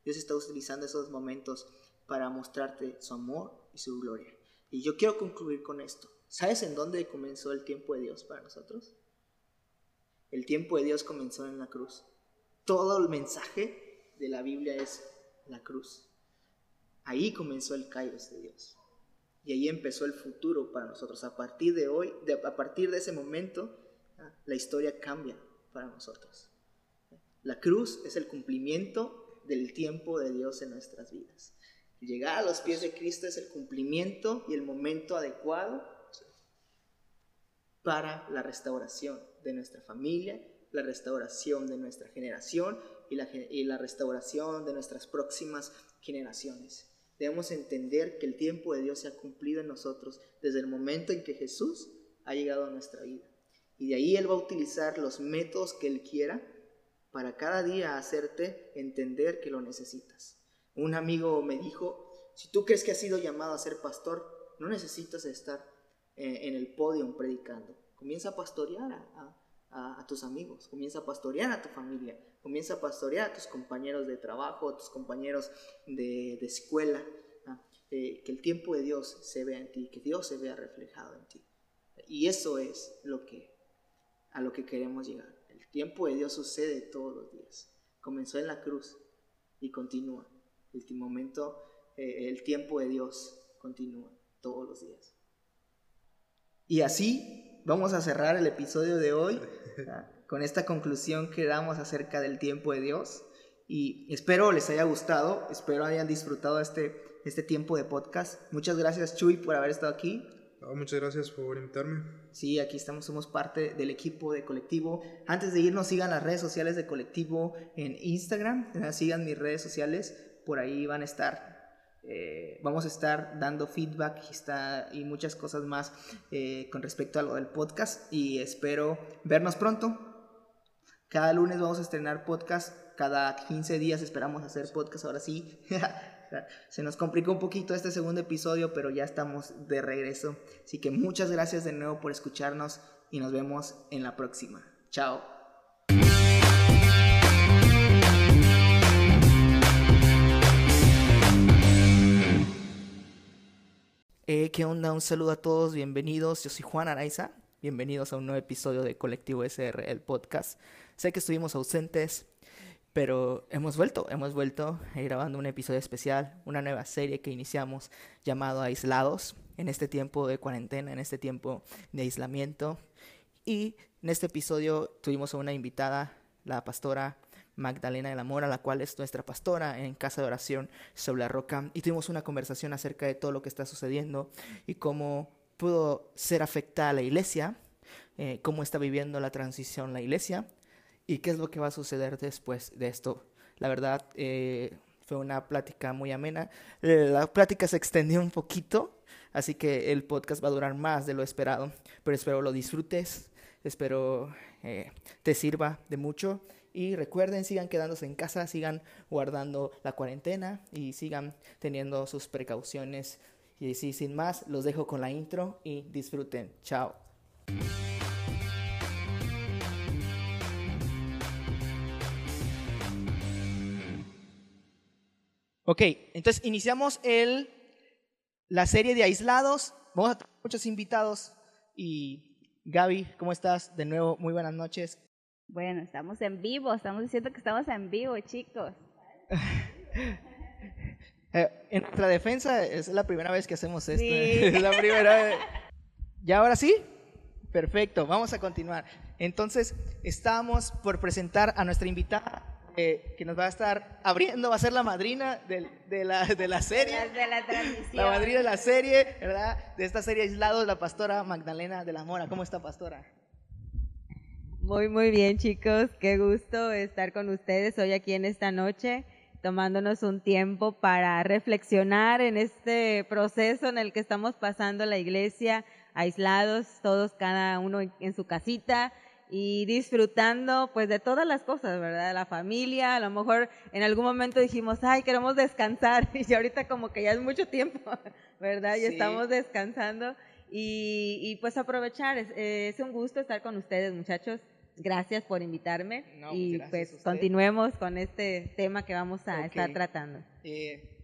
Dios está utilizando esos momentos para mostrarte su amor y su gloria. Y yo quiero concluir con esto. ¿Sabes en dónde comenzó el tiempo de Dios para nosotros? El tiempo de Dios comenzó en la cruz. Todo el mensaje de la Biblia es la cruz. Ahí comenzó el Kairos de Dios. Y ahí empezó el futuro para nosotros. A partir de hoy, a partir de ese momento, ah, la historia cambia para nosotros. La cruz es el cumplimiento del tiempo de Dios en nuestras vidas. Llegar a los pies de Cristo es el cumplimiento y el momento adecuado para la restauración de nuestra familia, la restauración de nuestra generación y la restauración de nuestras próximas generaciones. Debemos entender que el tiempo de Dios se ha cumplido en nosotros desde el momento en que Jesús ha llegado a nuestra vida. Y de ahí Él va a utilizar los métodos que Él quiera para cada día hacerte entender que lo necesitas. Un amigo me dijo, si tú crees que has sido llamado a ser pastor, no necesitas estar eh, en el podio predicando. Comienza a pastorear a- tus amigos, comienza a pastorear a tu familia, comienza a pastorear a tus compañeros de trabajo, a tus compañeros de, de escuela. Eh, que el tiempo de Dios se vea en ti, que Dios se vea reflejado en ti. Y eso es lo que, a lo que queremos llegar. El tiempo de Dios sucede todos los días. Comenzó en la cruz y continúa. El momento, eh, el tiempo de Dios continúa todos los días. Y así vamos a cerrar el episodio de hoy ¿ah? con esta conclusión que damos acerca del tiempo de Dios. Y espero les haya gustado, espero hayan disfrutado este, este tiempo de podcast. Muchas gracias Chuy por haber estado aquí.
Muchas gracias por invitarme.
Sí, aquí estamos, somos parte del equipo de Colectivo. Antes de irnos, sigan las redes sociales de Colectivo en Instagram, eh, sigan mis redes sociales, por ahí van a estar, eh, vamos a estar dando feedback y, muchas cosas más eh, con respecto a lo del podcast y espero vernos pronto. Cada lunes vamos a estrenar podcast, cada 15 días esperamos hacer podcast, ahora sí. [LAUGHS] Se nos complicó un poquito este segundo episodio, pero ya estamos de regreso. Así que muchas gracias de nuevo por escucharnos y nos vemos en la próxima. Chao. Eh, ¿Qué onda? Un saludo a todos, bienvenidos. Yo soy Juan Araiza. Bienvenidos a un nuevo episodio de Colectivo SR, el podcast. Sé que estuvimos ausentes pero hemos vuelto, hemos vuelto eh, grabando un episodio especial, una nueva serie que iniciamos llamado Aislados en este tiempo de cuarentena, en este tiempo de aislamiento. Y en este episodio tuvimos a una invitada, la pastora Magdalena de la Mora, la cual es nuestra pastora en Casa de Oración sobre la Roca, y tuvimos una conversación acerca de todo lo que está sucediendo y cómo pudo ser afectada la iglesia, eh, cómo está viviendo la transición la iglesia y qué es lo que va a suceder después de esto. La verdad, eh, fue una plática muy amena. Eh, la plática se extendió un poquito, así que el podcast va a durar más de lo esperado, pero espero lo disfrutes, espero te sirva de mucho y recuerden, sigan quedándose en casa, sigan guardando la cuarentena y sigan teniendo sus precauciones. Y sí, sin más, los dejo con la intro y disfruten. Chao. Ok, entonces iniciamos el, la serie de aislados. Vamos a tener muchos invitados. Y Gaby, ¿cómo estás? De nuevo, muy buenas noches.
Bueno, estamos en vivo, estamos diciendo que estamos en vivo, chicos. [LAUGHS]
Eh, en nuestra defensa es la primera vez que hacemos esto. [LAUGHS] es la primera vez. ¿Ya ahora sí? Perfecto, vamos a continuar. Entonces, estamos por presentar a nuestra invitada eh, que nos va a estar abriendo, va a ser la madrina de, la, de la serie.
De la transmisión.
La madrina de la serie, ¿verdad? De esta serie Aislados, la pastora Magdalena de la Mora. ¿Cómo está, pastora?
Muy, muy bien, chicos. Qué gusto estar con ustedes hoy aquí en esta noche, tomándonos un tiempo para reflexionar en este proceso en el que estamos pasando la iglesia, aislados, todos cada uno en su casita y disfrutando pues de todas las cosas, ¿verdad? La familia, a lo mejor en algún momento dijimos, ay, queremos descansar [LAUGHS] y ahorita como que ya es mucho tiempo, [LAUGHS] ¿verdad? Y estamos descansando y, pues aprovechar, es, es un gusto estar con ustedes muchachos gracias por invitarme pues, y pues continuemos con este tema que vamos a estar tratando.
Eh,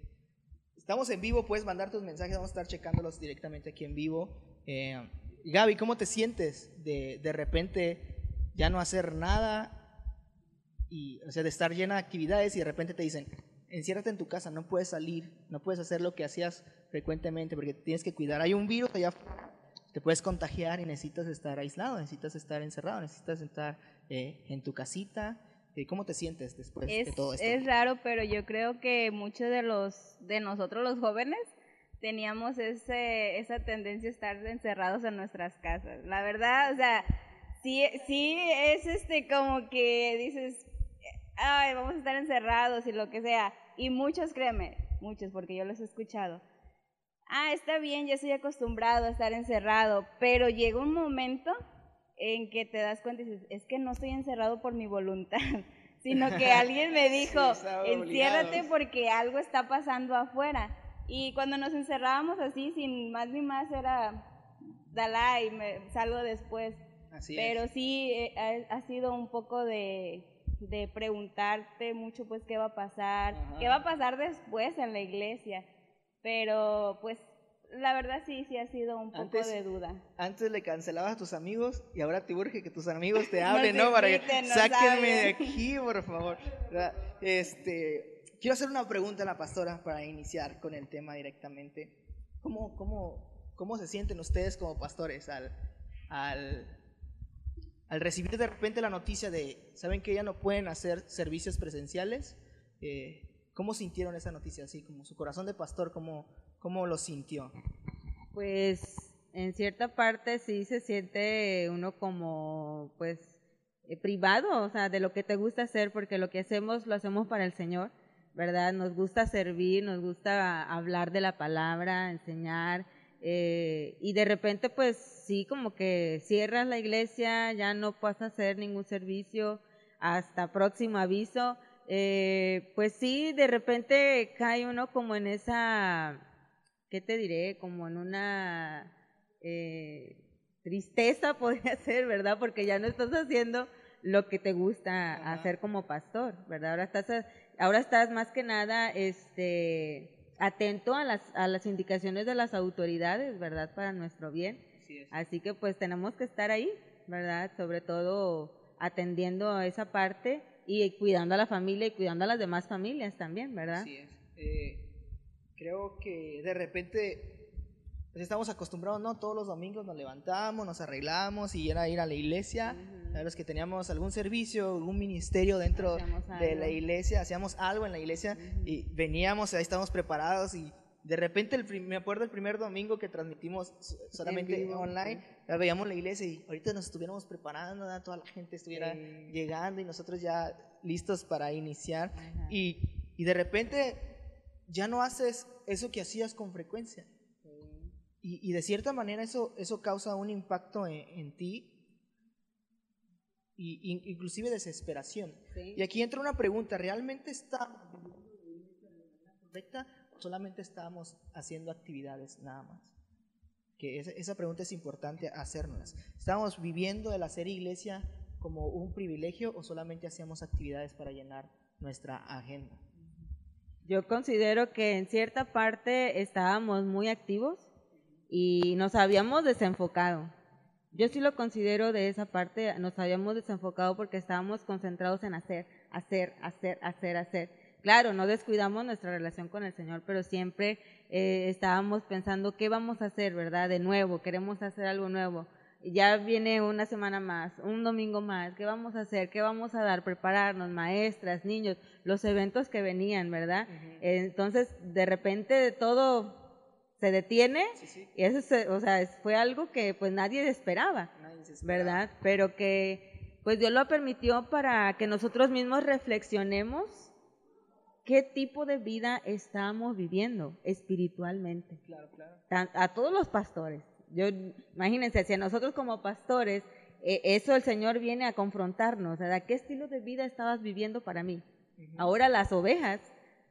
estamos en vivo, puedes mandar tus mensajes, vamos a estar checándolos directamente aquí en vivo. Eh, Gaby, ¿cómo te sientes de, de repente ya no hacer nada y, o sea, de estar llena de actividades y de repente te dicen, enciérrate en tu casa, no puedes salir, no puedes hacer lo que hacías frecuentemente porque tienes que cuidar. Hay un virus allá te puedes contagiar y necesitas estar aislado, necesitas estar encerrado, necesitas estar eh, en tu casita. Eh, ¿Cómo te sientes después
de
todo esto?
Es raro, pero yo creo que muchos de los de nosotros los jóvenes teníamos ese, esa tendencia a estar encerrados en nuestras casas. La verdad, o sea, sí, sí es este como que dices, ay, vamos a estar encerrados y lo que sea. Y muchos, créeme, muchos, porque yo los he escuchado ah, está bien, ya estoy acostumbrado a estar encerrado, pero llega un momento en que te das cuenta y dices, es que no estoy encerrado por mi voluntad, [LAUGHS] sino que alguien me [LAUGHS] dijo, enciérrate porque algo está pasando afuera. Y cuando nos encerrábamos así, sin más ni más, era, dala y me salgo después. Pero sí, eh, ha, sido un poco de, de preguntarte mucho, pues, qué va a pasar, qué va a pasar después en la iglesia. Pero pues la verdad sí, sí ha sido un poco de duda.
Antes le cancelabas a tus amigos y ahora te urge que tus amigos te [LAUGHS] hablen, ¿no? Para que sáquenme de aquí, por favor. Este, quiero hacer una pregunta a la pastora para iniciar con el tema directamente. ¿Cómo, cómo, cómo se sienten ustedes como pastores al, al, al recibir de repente la noticia de, ¿saben que ya no pueden hacer servicios presenciales? Eh, ¿Cómo sintieron esa noticia así? Como su corazón de pastor, ¿cómo, cómo lo sintió?
Pues en cierta parte sí se siente uno como pues eh, privado, o sea, de lo que te gusta hacer, porque lo que hacemos lo hacemos para el Señor, ¿verdad? Nos gusta servir, nos gusta hablar de la palabra, enseñar, eh, y de repente pues sí, como que cierras la iglesia, ya no puedes hacer ningún servicio hasta próximo aviso, eh, pues sí, de repente cae uno como en esa, ¿qué te diré? Como en una eh, tristeza [LAUGHS] podría ser, ¿verdad? Porque ya no estás haciendo lo que te gusta hacer como pastor, ¿verdad? Ahora estás, ahora estás más que nada, este, atento a las, a las indicaciones de las autoridades, ¿verdad? Para nuestro bien. Así que pues tenemos que estar ahí, ¿verdad? Sobre todo atendiendo a esa parte
y cuidando a la familia y cuidando a las demás familias también, ¿verdad?
Así es. Eh, creo que de repente pues estamos acostumbrados, ¿no? Todos los domingos nos levantamos, nos arreglamos y era ir a la iglesia. A los que teníamos algún servicio, algún ministerio dentro de la iglesia, hacíamos algo en la iglesia y veníamos, ahí estábamos preparados y de repente, el, me acuerdo el primer domingo que transmitimos solamente online, veíamos la iglesia y ahorita nos estuviéramos preparando, toda la gente estuviera llegando y nosotros ya listos para iniciar. Y, y, de repente ya no haces eso que hacías con frecuencia. Y, de cierta manera eso, eso causa un impacto en, ti, y, inclusive desesperación. Y aquí entra una pregunta, ¿realmente estamos correcta o solamente estamos haciendo actividades nada más? Que esa, esa pregunta es importante hacernos. ¿Estamos viviendo el hacer iglesia como un privilegio o solamente hacíamos actividades para llenar nuestra agenda?
Yo considero que en cierta parte estábamos muy activos, y nos habíamos desenfocado. Yo sí lo considero de esa parte, nos habíamos desenfocado porque estábamos concentrados en hacer, hacer, hacer, hacer, hacer. Claro, no descuidamos nuestra relación con el Señor, pero siempre eh, estábamos pensando, ¿qué vamos a hacer, verdad? De nuevo, queremos hacer algo nuevo. Ya viene una semana más, un domingo más, ¿qué vamos a hacer? ¿Qué vamos a dar? Prepararnos, maestras, niños, los eventos que venían, ¿verdad? Entonces, de repente, de todo se detiene y eso o sea, fue algo que pues nadie esperaba, ¿verdad? Pero que pues Dios lo permitió para que nosotros mismos reflexionemos qué tipo de vida estamos viviendo espiritualmente.
Claro, claro.
A, todos los pastores. Yo imagínense si a nosotros como pastores e, eso el Señor viene a confrontarnos, ¿verdad? ¿Qué estilo de vida estabas viviendo para mí? Ahora las ovejas,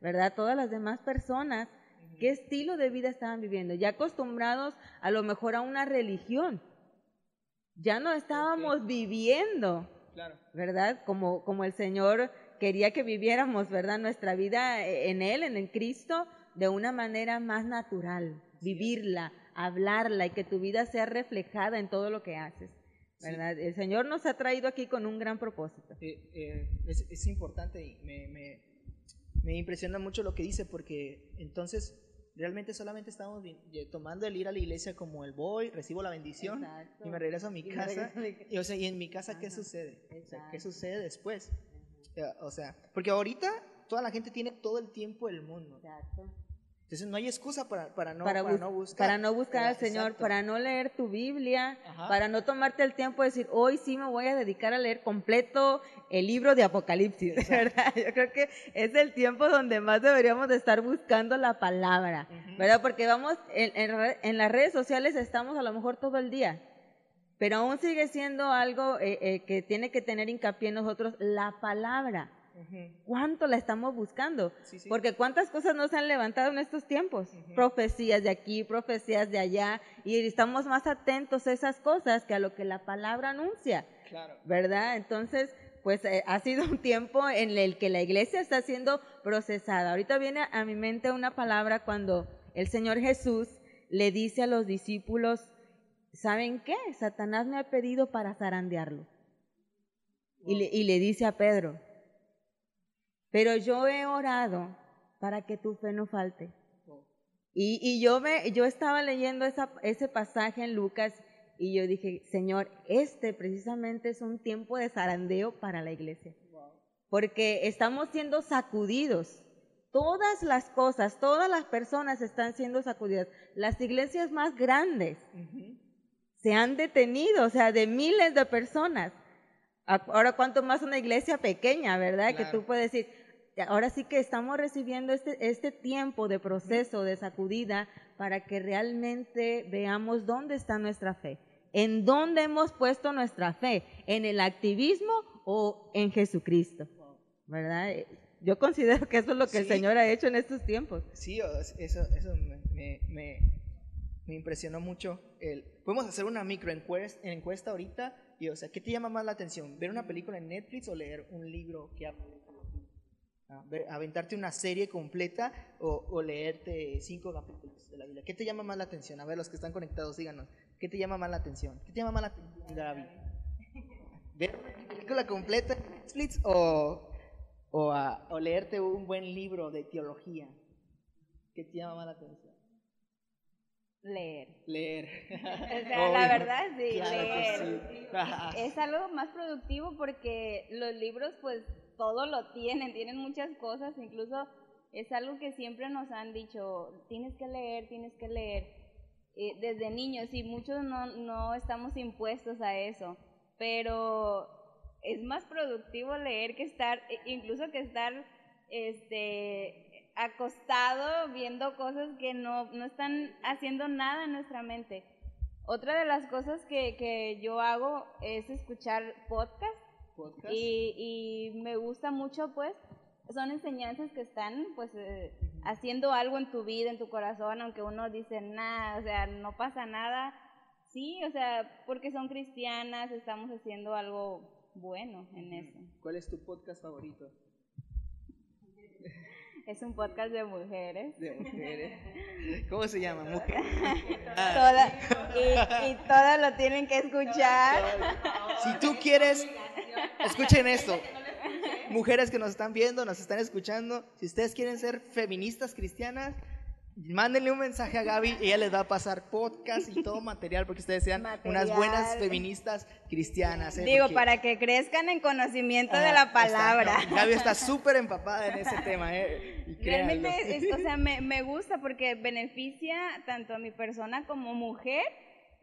¿verdad? Todas las demás personas ¿Qué estilo de vida estaban viviendo? Ya acostumbrados a lo mejor a una religión. Ya no estábamos viviendo, ¿verdad? Como, como el Señor quería que viviéramos, ¿verdad? Nuestra vida en Él, en el Cristo, de una manera más natural, vivirla, hablarla y que tu vida sea reflejada en todo lo que haces. ¿verdad? El Señor nos ha traído aquí con un gran propósito.
Eh, eh, es, es, importante y me, me, me impresiona mucho lo que dice porque entonces realmente solamente estamos tomando el ir a la iglesia como el voy, recibo la bendición y me regreso a mi casa. Y, o sea, y en mi casa, ¿qué sucede? ¿Qué sucede después? O sea, porque ahorita toda la gente tiene todo el tiempo del mundo. Exacto. Entonces no hay excusa para, para, no, para, no buscar.
Para no buscar al Señor, para no leer tu Biblia, para no tomarte el tiempo de decir, hoy sí me voy a dedicar a leer completo el libro de Apocalipsis, [LAUGHS] ¿verdad? Yo creo que es el tiempo donde más deberíamos de estar buscando la palabra, ¿verdad? Porque vamos, en, en, las redes sociales estamos a lo mejor todo el día, pero aún sigue siendo algo eh, eh, que tiene que tener hincapié en nosotros, la palabra. ¿Cuánto la estamos buscando? Porque cuántas cosas no se han levantado en estos tiempos. Profecías de aquí, profecías de allá, y estamos más atentos a esas cosas que a lo que la palabra anuncia. ¿Verdad? Entonces, pues eh, ha sido un tiempo en el que la iglesia está siendo procesada. Ahorita viene a mi mente una palabra cuando el Señor Jesús le dice a los discípulos, ¿saben qué? Satanás me ha pedido para zarandearlo. Y, le, y le dice a Pedro, pero yo he orado para que tu fe no falte. Y, y yo, me, yo estaba leyendo esa, ese pasaje en Lucas y yo dije, Señor, este precisamente es un tiempo de zarandeo para la iglesia. Porque estamos siendo sacudidos. Todas las cosas, todas las personas están siendo sacudidas. Las iglesias más grandes se han detenido, o sea, de miles de personas. Ahora, ¿cuánto más una iglesia pequeña, verdad? Que tú puedes decir, ahora sí que estamos recibiendo este, este tiempo de proceso, de sacudida, para que realmente veamos dónde está nuestra fe. ¿En dónde hemos puesto nuestra fe? ¿En el activismo o en Jesucristo? ¿Verdad? Yo considero que eso es lo que el Señor ha hecho en estos tiempos.
Sí, eso, eso me, me, me, impresionó mucho. El, podemos hacer una micro encuesta, ahorita y, o sea, ¿qué te llama más la atención? ¿Ver una película en Netflix o leer un libro que habla aventarte una serie completa o, leerte cinco capítulos de la Biblia. ¿Qué te llama más la atención? A ver, los que están conectados, díganos. ¿Qué te llama más la atención? ¿Qué te llama más la atención, ver una película completa en Netflix o, o, a- o leerte un buen libro de teología? ¿Qué te llama más la atención?
Leer.
Leer. [LAUGHS]
O sea, la verdad, sí,
Claro
leer.
sí.
Es algo más productivo porque los libros, pues, todo lo tienen, tienen muchas cosas, incluso es algo que siempre nos han dicho, tienes que leer, tienes que leer, eh, desde niños, y muchos no, no estamos impuestos a eso, pero es más productivo leer que estar, e- incluso que estar, este, acostado viendo cosas que no, no están haciendo nada en nuestra mente. Otra de las cosas que, que yo hago es escuchar podcast
Podcast.
y, y me gusta mucho, pues, son enseñanzas que están, pues, eh, haciendo algo en tu vida, en tu corazón, aunque uno dice, nada, o sea, no pasa nada. Sí, o sea, porque son cristianas, estamos haciendo algo bueno en eso.
¿Cuál es tu podcast favorito?
Es un podcast de mujeres.
De mujeres. ¿Cómo se llama? Mujer. [LAUGHS]
Toda, y, y todo lo tienen que escuchar.
Si tú quieres, escuchen esto. Mujeres que nos están viendo, nos están escuchando, si ustedes quieren ser feministas cristianas, mándenle un mensaje a Gaby, ella les va a pasar podcast y todo material porque ustedes sean unas buenas feministas cristianas. ¿eh?
Digo,
Porque-
para que crezcan en conocimiento de
Ah,
la palabra.
está- no, Gaby está súper empapada en ese tema, ¿eh? Y.
Realmente, es- o sea, me, [LAUGHS] me gusta porque beneficia tanto a mi persona como mujer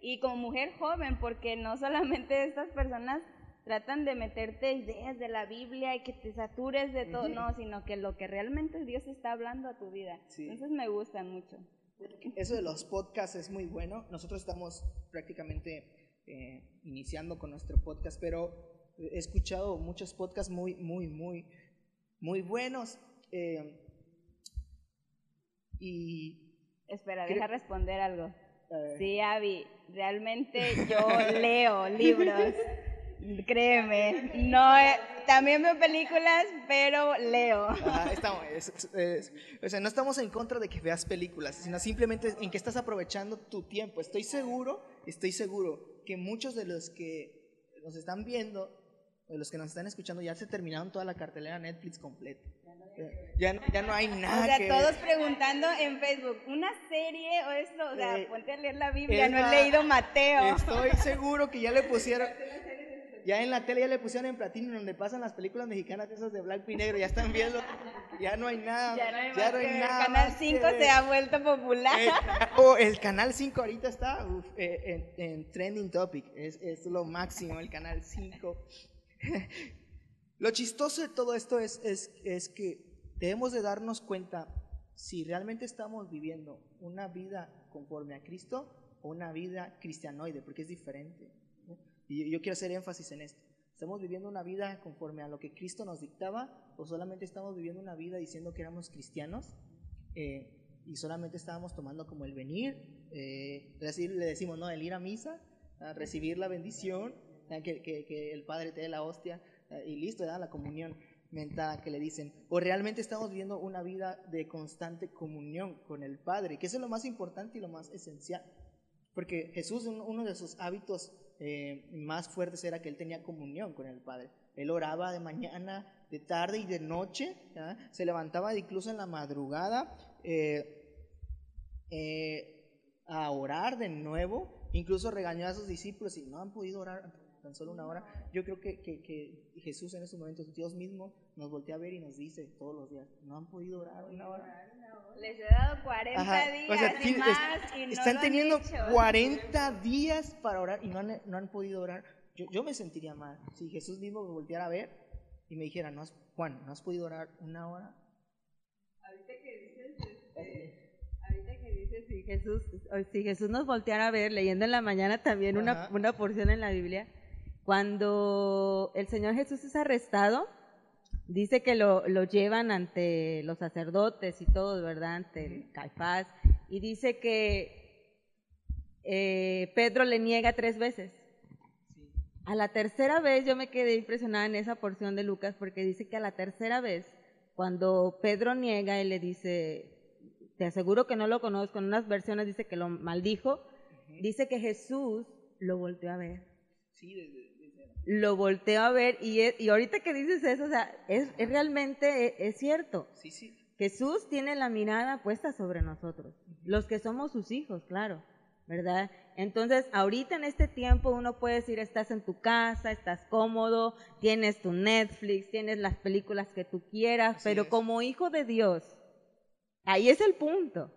y como mujer joven, porque no solamente estas personas tratan de meterte ideas de la Biblia y que te satures de todo, no, sino que lo que realmente Dios está hablando a tu vida.
Sí.
Entonces me gustan mucho.
Eso de los podcasts es muy bueno. Nosotros estamos prácticamente eh, iniciando con nuestro podcast, pero he escuchado muchos podcasts muy, muy, muy, muy buenos. eh, y
Espera,
Creo-
deja responder algo. Sí, Abby, realmente [LAUGHS] yo leo libros. Créeme, no, eh, también veo películas, pero leo.
ajá, estamos- es- es- es- o sea, no estamos en contra de que veas películas, sino simplemente en que estás aprovechando tu tiempo. Estoy seguro, estoy seguro que muchos de los que nos están viendo, de los que nos están escuchando, ya se terminaron toda la cartelera Netflix completa. Ya, no- ya no hay nada
O sea,
que
todos preguntando en Facebook, ¿una serie o esto? O sea,
Eh,
ponte a leer la Biblia, no he leído Mateo.
Estoy seguro que ya le pusieron. Ya en la tele ya le pusieron en platino donde pasan las películas mexicanas esas de blanco y negro. Ya están viendo. Ya no hay nada.
Ya no hay,
ya
más
no hay nada
Canal
más que
5
ver.
se ha vuelto popular.
Eh, oh, el canal 5 ahorita está uf, eh, en, en trending topic. Es, es lo máximo, el canal 5. [LAUGHS] lo chistoso de todo esto es, es, es que debemos de darnos cuenta si realmente estamos viviendo una vida conforme a Cristo o una vida cristianoide, porque es diferente. Y yo, quiero hacer énfasis en esto. ¿Estamos viviendo una vida conforme a lo que Cristo nos dictaba o solamente estamos viviendo una vida diciendo que éramos cristianos? eh, y solamente estábamos tomando como el venir, eh, decir, le decimos, ¿no? El ir a misa, a recibir la bendición, que, que- el Padre te dé la hostia y listo, ¿verdad? la comunión mental que le dicen. O realmente estamos viviendo una vida de constante comunión con el Padre, que es lo más importante y lo más esencial. Porque Jesús, un- uno de sus hábitos eh, más fuertes era que él tenía comunión con el Padre. Él oraba de mañana, de tarde y de noche. Se levantaba incluso en la madrugada eh, eh, a orar de nuevo. Incluso regañó a sus discípulos y no han podido orar tan solo una hora. Yo creo que, que- que Jesús en esos momentos, Dios mismo, nos voltea a ver y nos dice todos los días, no han podido orar una hora.
Les he dado 40
Ajá,
días
o sea,
y más
es-
y no
están
lo han
teniendo
hecho.
40 días para orar y no han, no han podido orar. Yo, yo me sentiría mal si Jesús mismo me volteara a ver y me dijera, no has, Juan, ¿no has podido orar una hora?
Ahorita que dices, este, ahorita que dices si Jesús, si Jesús nos volteara a ver, leyendo en la mañana también una, una porción en la Biblia, cuando el Señor Jesús es arrestado, dice que lo, lo llevan ante los sacerdotes y todo, ¿verdad? Ante el Caifás, y dice que eh, Pedro le niega tres veces. A la tercera vez yo me quedé impresionada en esa porción de Lucas porque dice que a la tercera vez, cuando Pedro niega, él le dice, te aseguro que no lo conozco, en unas versiones dice que lo maldijo, dice que Jesús lo volteó a ver.
Sí, desde-
lo volteo a ver y, y ahorita que dices eso, o sea, es, realmente es, es, cierto.
Sí, sí.
Jesús tiene la mirada puesta sobre nosotros, los que somos sus hijos, claro, ¿verdad? Entonces, ahorita en este tiempo uno puede decir, estás en tu casa, estás cómodo, tienes tu Netflix, tienes las películas que tú quieras, pero como hijo de Dios, ahí es el punto.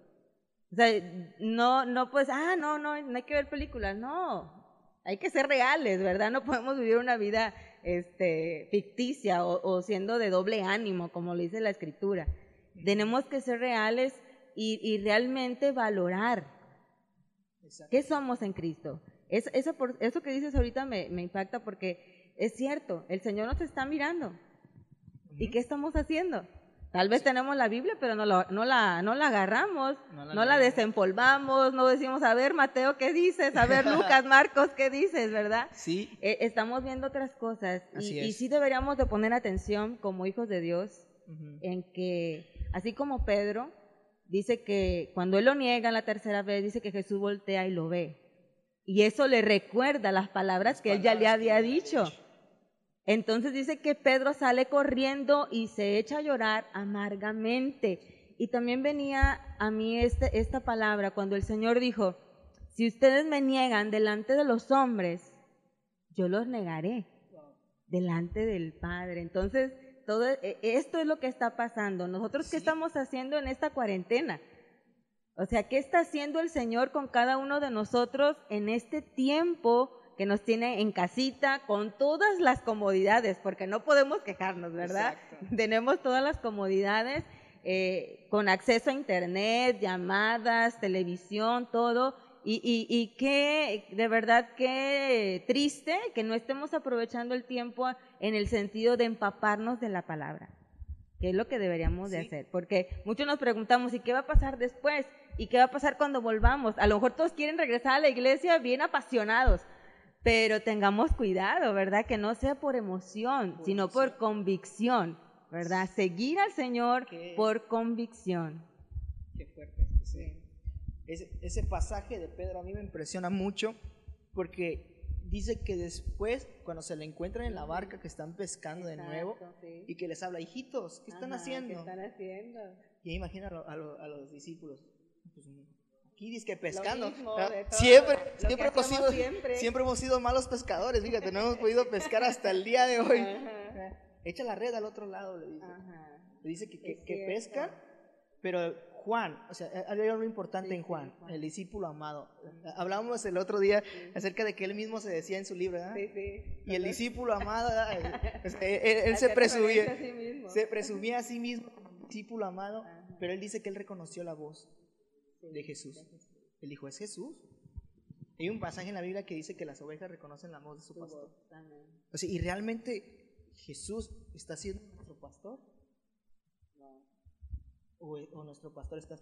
O sea, no, no pues, ah, no, no, no hay que ver películas, no, hay que ser reales, ¿verdad? No podemos vivir una vida este, ficticia o, siendo de doble ánimo, como lo dice la escritura. Tenemos que ser reales y realmente valorar ¿Qué somos en Cristo? eso, por, eso que dices ahorita me, impacta porque es cierto, el Señor nos está mirando. ¿Y qué estamos haciendo? Tal vez tenemos la Biblia, pero no, la, no, la, no la agarramos, no la, desempolvamos, no decimos, a ver, Mateo, ¿qué dices? A ver, [LAUGHS] Lucas, Marcos, ¿qué dices? ¿Verdad?
Sí.
Eh, estamos viendo otras cosas y, y, sí deberíamos de poner atención como hijos de Dios en que, así como Pedro, dice que cuando él lo niega la tercera vez, dice que Jesús voltea y lo ve. Y eso le recuerda las palabras que él ya le había dicho. Entonces dice que Pedro sale corriendo y se echa a llorar amargamente. Y también venía a mí este, esta palabra cuando el Señor dijo, si ustedes me niegan delante de los hombres, yo los negaré delante del Padre. Entonces, todo e, esto es lo que está pasando. Nosotros, ¿qué estamos haciendo en esta cuarentena? O sea, ¿qué está haciendo el Señor con cada uno de nosotros en este tiempo que nos tiene en casita con todas las comodidades? Porque no podemos quejarnos, ¿verdad? Tenemos todas las comodidades eh, con acceso a Internet, llamadas, televisión, todo. Y, y, y qué, de verdad, qué triste que no estemos aprovechando el tiempo en el sentido de empaparnos de la palabra, que es lo que deberíamos de hacer. Porque muchos nos preguntamos, ¿y qué va a pasar después? ¿Y qué va a pasar cuando volvamos? A lo mejor todos quieren regresar a la iglesia bien apasionados, pero tengamos cuidado, ¿verdad? Que no sea por emoción, sino por convicción, ¿verdad? Seguir al Señor por convicción.
Qué fuerte. Sí. Ese, ese pasaje de Pedro a mí me impresiona mucho porque dice que después, cuando se le encuentran en la barca que están pescando de nuevo y que les habla, hijitos, ¿qué están haciendo? ¿Qué
están haciendo?
Y imagina a, los discípulos. Pues, dice que pescando. siempre, siempre, hemos sido, siempre. hemos sido malos pescadores, fíjate, no hemos podido pescar hasta el día de hoy. Echa la red al otro lado, le dice. Le dice que, que, que pescan, pero Juan, o sea, hay algo importante en Juan, el discípulo amado. Hablábamos el otro día acerca de que él mismo se decía en su libro, ¿verdad? Sí, sí. Y el discípulo amado, [LAUGHS] él, se presumía, se presumía a sí mismo discípulo amado, pero él dice que él reconoció la voz de Jesús. Él dijo, es Jesús. Hay un pasaje en la Biblia que dice que las ovejas reconocen la voz de su pastor. O sea, y realmente Jesús está siendo nuestro pastor o, nuestro pastor está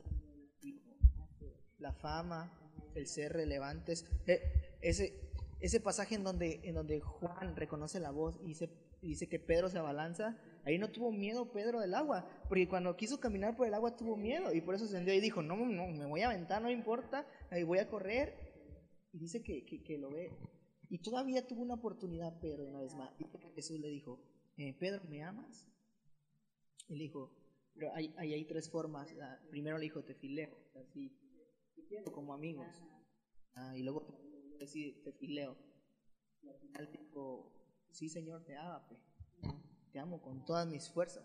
la fama, el ser relevantes. Eh, ese, ese pasaje en donde, en donde Juan reconoce la voz y dice, dice que Pedro se abalanza, ahí no tuvo miedo Pedro del agua, porque cuando quiso caminar por el agua tuvo miedo y por eso se encendió y dijo, no, no, me voy a aventar, no importa, ahí voy a correr. Y dice que, que, lo ve. Y todavía tuvo una oportunidad Pedro una vez más. Y Jesús le dijo, eh, Pedro, ¿me amas? Y le dijo, pero hay, hay, tres formas. primero le dijo te fileo, así, como amigos. Ah, y luego te, te fileo. Y al final dijo, sí Señor, te ágape. Te amo con todas mis fuerzas.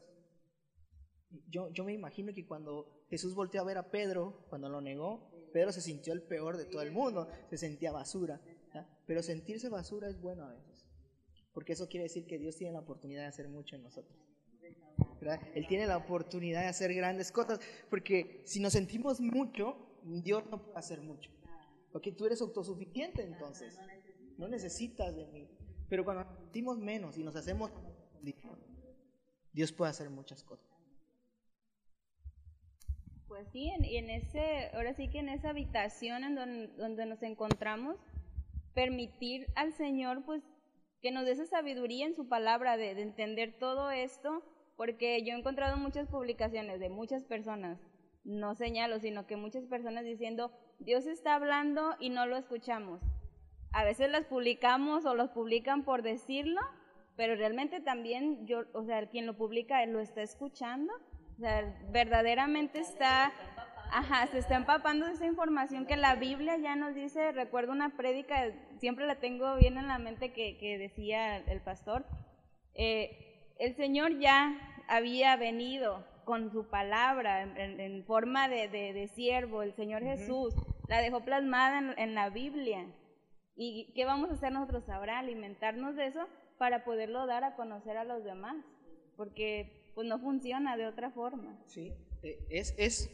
Yo, yo me imagino que cuando Jesús volteó a ver a Pedro, cuando lo negó, Pedro se sintió el peor de todo el mundo, se sentía basura. Pero sentirse basura es bueno a veces, porque eso quiere decir que Dios tiene la oportunidad de hacer mucho en nosotros. Él tiene la oportunidad de hacer grandes cosas, porque si nos sentimos mucho, Dios no puede hacer mucho. Porque tú eres autosuficiente entonces, no necesitas de mí. Pero cuando sentimos menos y nos hacemos Dios puede hacer muchas cosas.
Pues sí, y en ese, ahora sí que en esa habitación en donde, donde nos encontramos, permitir al Señor pues que nos dé esa sabiduría en su palabra de, de entender todo esto porque yo he encontrado muchas publicaciones de muchas personas, no señalo, sino que muchas personas diciendo, Dios está hablando y no lo escuchamos. A veces las publicamos o los publican por decirlo, pero realmente también yo, o sea, quien lo publica lo está escuchando, o sea, verdaderamente está, ajá, se está empapando de esa información que la Biblia ya nos dice, recuerdo una prédica, siempre la tengo bien en la mente que, decía el pastor, eh, el Señor ya había venido con su palabra en, forma de, siervo, el Señor Jesús, la dejó plasmada en la Biblia. ¿Y qué vamos a hacer nosotros ahora? Alimentarnos de eso para poderlo dar a conocer a los demás, porque pues no funciona de otra forma.
Sí, eh, es, es,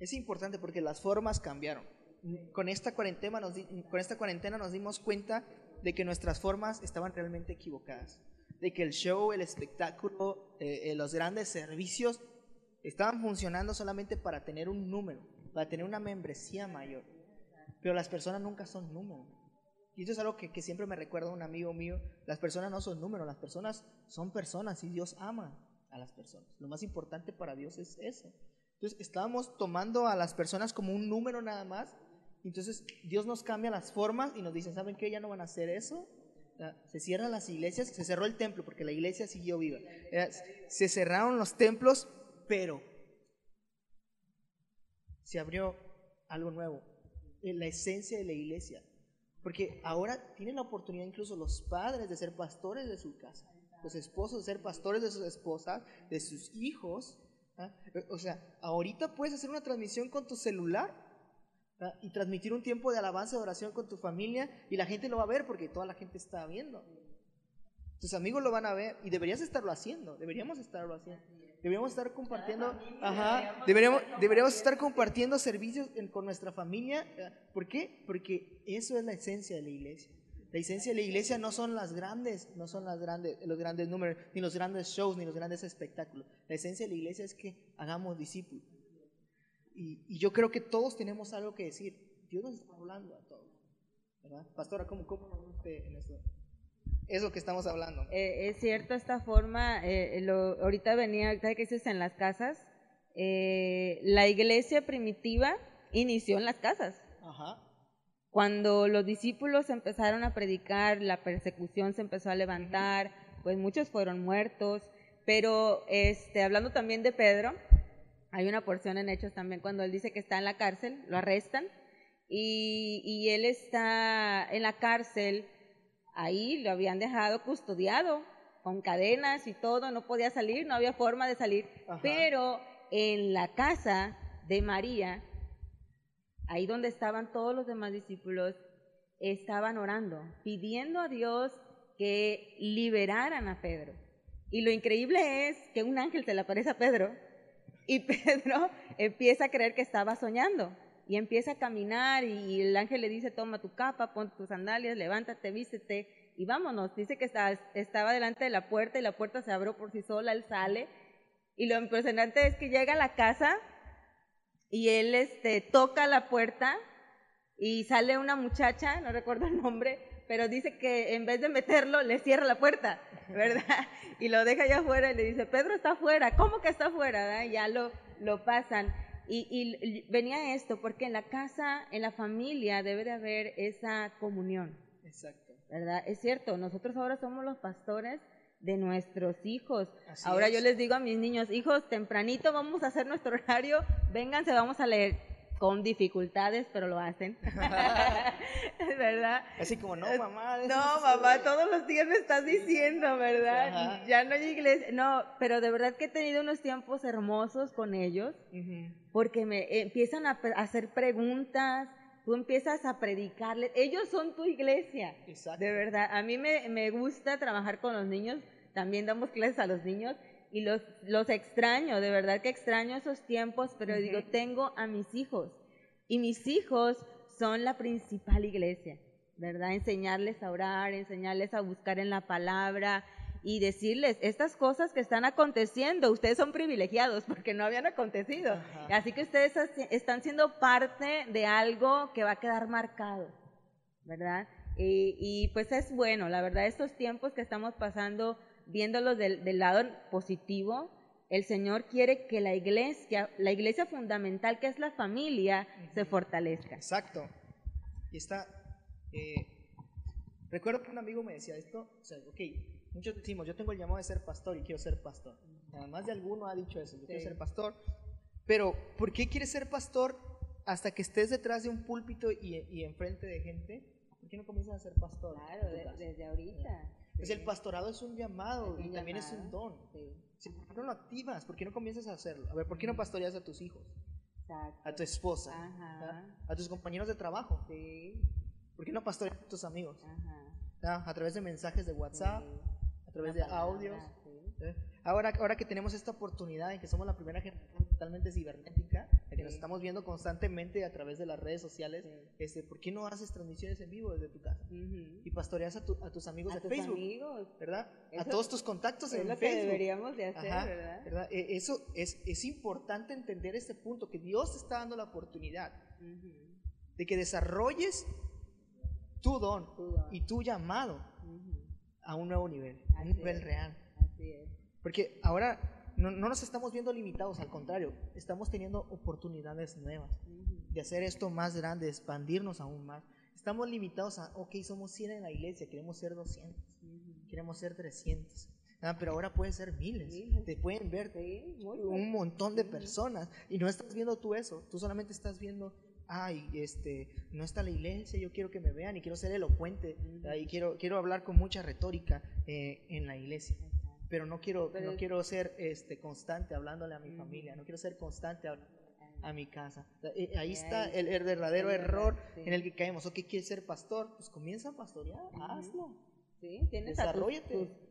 es importante porque las formas cambiaron. Con esta, cuarentena nos, con esta cuarentena nos dimos cuenta de que nuestras formas estaban realmente equivocadas, de que el show, el espectáculo, eh, eh, los grandes servicios estaban funcionando solamente para tener un número, para tener una membresía mayor. Pero las personas nunca son números. Y eso es algo que, siempre me recuerda un amigo mío. Las personas no son números, las personas son personas y Dios ama a las personas. Lo más importante para Dios es eso. Entonces estábamos tomando a las personas como un número nada más. Entonces Dios nos cambia las formas y nos dice, ¿saben qué? Ya no van a hacer eso. Se cierran las iglesias, se cerró el templo porque la iglesia siguió viva. Se cerraron los templos, pero se abrió algo nuevo, la esencia de la iglesia. Porque ahora tienen la oportunidad incluso los padres de ser pastores de su casa, los esposos de ser pastores de sus esposas, de sus hijos. ¿ah? O sea, ahorita puedes hacer una transmisión con tu celular ¿ah? y transmitir un tiempo de alabanza, de oración con tu familia y la gente lo va a ver porque toda la gente está viendo. Tus amigos lo van a ver y deberías estarlo haciendo, deberíamos estarlo haciendo. Deberíamos estar compartiendo, ajá, deberíamos, deberíamos estar compartiendo servicios con nuestra familia. ¿Por qué? Porque eso es la esencia de la iglesia. La esencia de la iglesia no son las grandes, no son las grandes, los grandes números, ni los grandes shows, ni los grandes espectáculos. La esencia de la iglesia es que hagamos discípulos. Y, yo creo que todos tenemos algo que decir. Dios nos está hablando a todos. ¿verdad? Pastora, ¿cómo, cómo usted en esto? Es lo que estamos hablando.
Eh, es cierto, esta forma, eh, lo, ahorita venía, ahorita que dices en las casas, eh, la iglesia primitiva inició en las casas. Ajá. Cuando los discípulos empezaron a predicar, la persecución se empezó a levantar, pues muchos fueron muertos, pero este, hablando también de Pedro, hay una porción en Hechos también cuando él dice que está en la cárcel, lo arrestan y, y él está en la cárcel ahí lo habían dejado custodiado con cadenas y todo, no podía salir, no había forma de salir, pero en la casa de María, ahí donde estaban todos los demás discípulos, estaban orando, pidiendo a Dios que liberaran a Pedro. Y lo increíble es que un ángel se le aparece a Pedro y [LAUGHS] Pedro empieza a creer que estaba soñando y empieza a caminar y el ángel le dice, toma tu capa, pon tus sandalias, levántate, vístete y vámonos. Dice que estaba, estaba delante de la puerta y la puerta se abrió por sí sola, él sale y lo impresionante es que llega a la casa y él este, toca la puerta y sale una muchacha, no recuerdo el nombre, pero dice que en vez de meterlo, le cierra la puerta, ¿verdad? [LAUGHS] Y lo deja allá afuera y le dice, Pedro está afuera, ¿cómo que está afuera? Y ya lo, lo pasan. Y, venía esto, porque en la casa, en la familia, debe de haber esa comunión. Exacto. ¿Verdad? Es cierto, nosotros ahora somos los pastores de nuestros hijos. ahora yo les digo a mis niños, hijos, tempranito vamos a hacer nuestro horario, vénganse, vamos a leer con dificultades, pero lo hacen. [LAUGHS] ¿Verdad?
Así como, no, mamá.
No, mamá, todos los días me estás diciendo, ¿verdad? Ya no hay iglesia. No, pero de verdad que he tenido unos tiempos hermosos con ellos, porque me empiezan a hacer preguntas, tú empiezas a predicarles. Ellos son tu iglesia. Exacto. De verdad, a mí me, me gusta trabajar con los niños, también damos clases a los niños y los, los extraño, de verdad que extraño esos tiempos, pero digo, tengo a mis hijos y mis hijos son la principal iglesia, ¿verdad? Enseñarles a orar, enseñarles a buscar en la palabra y decirles, estas cosas que están aconteciendo, ustedes son privilegiados porque no habían acontecido. Así que ustedes están siendo parte de algo que va a quedar marcado, ¿verdad? Y, y pues es bueno, la verdad, estos tiempos que estamos pasando viéndolo del, del, lado positivo, el Señor quiere que la iglesia, la iglesia fundamental que es la familia, se fortalezca.
Exacto. Y está, Eh, recuerdo que un amigo me decía esto, o sea, ok, muchos decimos, yo tengo el llamado de ser pastor y quiero ser pastor. Además de alguno ha dicho eso, yo quiero ser pastor. Pero, ¿por qué quieres ser pastor hasta que estés detrás de un púlpito y, y enfrente de gente? ¿Por qué no comienzas a ser pastor?
Claro, desde ahorita.
Pues el pastorado es un llamado y también es un don. ¿Por qué no lo activas? ¿Por qué no comienzas a hacerlo? A ver, ¿por qué no pastoreas a tus hijos? A tu esposa, a tus compañeros de trabajo. Sí. ¿Por qué no pastoreas a tus amigos? A través de mensajes de WhatsApp, a través de audios. ¿eh? Ahora, ahora que tenemos esta oportunidad en que somos la primera generación totalmente cibernética, que nos estamos viendo constantemente a través de las redes sociales, este, ¿por qué no haces transmisiones en vivo desde tu casa? Y pastoreas a, tus amigos de Facebook, ¿verdad? a todos tus contactos en
lo
Facebook.
que deberíamos de hacer, ¿verdad?
E, eso es, es importante entender este punto, que Dios te está dando la oportunidad de que desarrolles tu don, y tu llamado a un nuevo nivel, a un nivel real.
Así es.
Porque ahora no, nos estamos viendo limitados, al contrario, estamos teniendo oportunidades nuevas de hacer esto más grande, de expandirnos aún más. Estamos limitados a, ok, somos 100 en la iglesia, queremos ser 200, queremos ser 300. Ah, pero ahora puede ser miles, te pueden ver un montón de personas y no estás viendo tú eso, tú solamente estás viendo ay, este, no está la iglesia, yo quiero que me vean y quiero ser elocuente y quiero, quiero hablar con mucha retórica eh, en la iglesia pero no quiero, no quiero ser este, constante hablándole a mi familia, no quiero ser constante a, mi casa. Eh, ahí está el, verdadero error en el que caemos. ¿O qué quieres ser pastor? Pues comienza a pastorear, hazlo.
Sí, tienes a tus,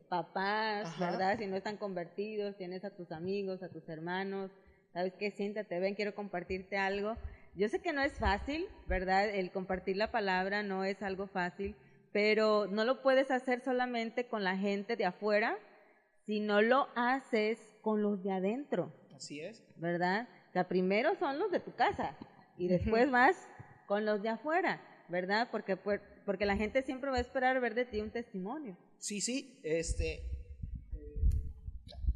papás, ¿verdad? Si no están convertidos, tienes a tus amigos, a tus hermanos. ¿Sabes qué? Siéntate, ven, quiero compartirte algo. Yo sé que no es fácil, ¿verdad? El compartir la palabra no es algo fácil, pero no lo puedes hacer solamente con la gente de afuera, si no lo haces con los de adentro.
Así es.
¿Verdad? Sea, primero son los de tu casa y después vas con los de afuera, ¿verdad? Porque, porque la gente siempre va a esperar ver de ti un testimonio.
Sí, sí, este,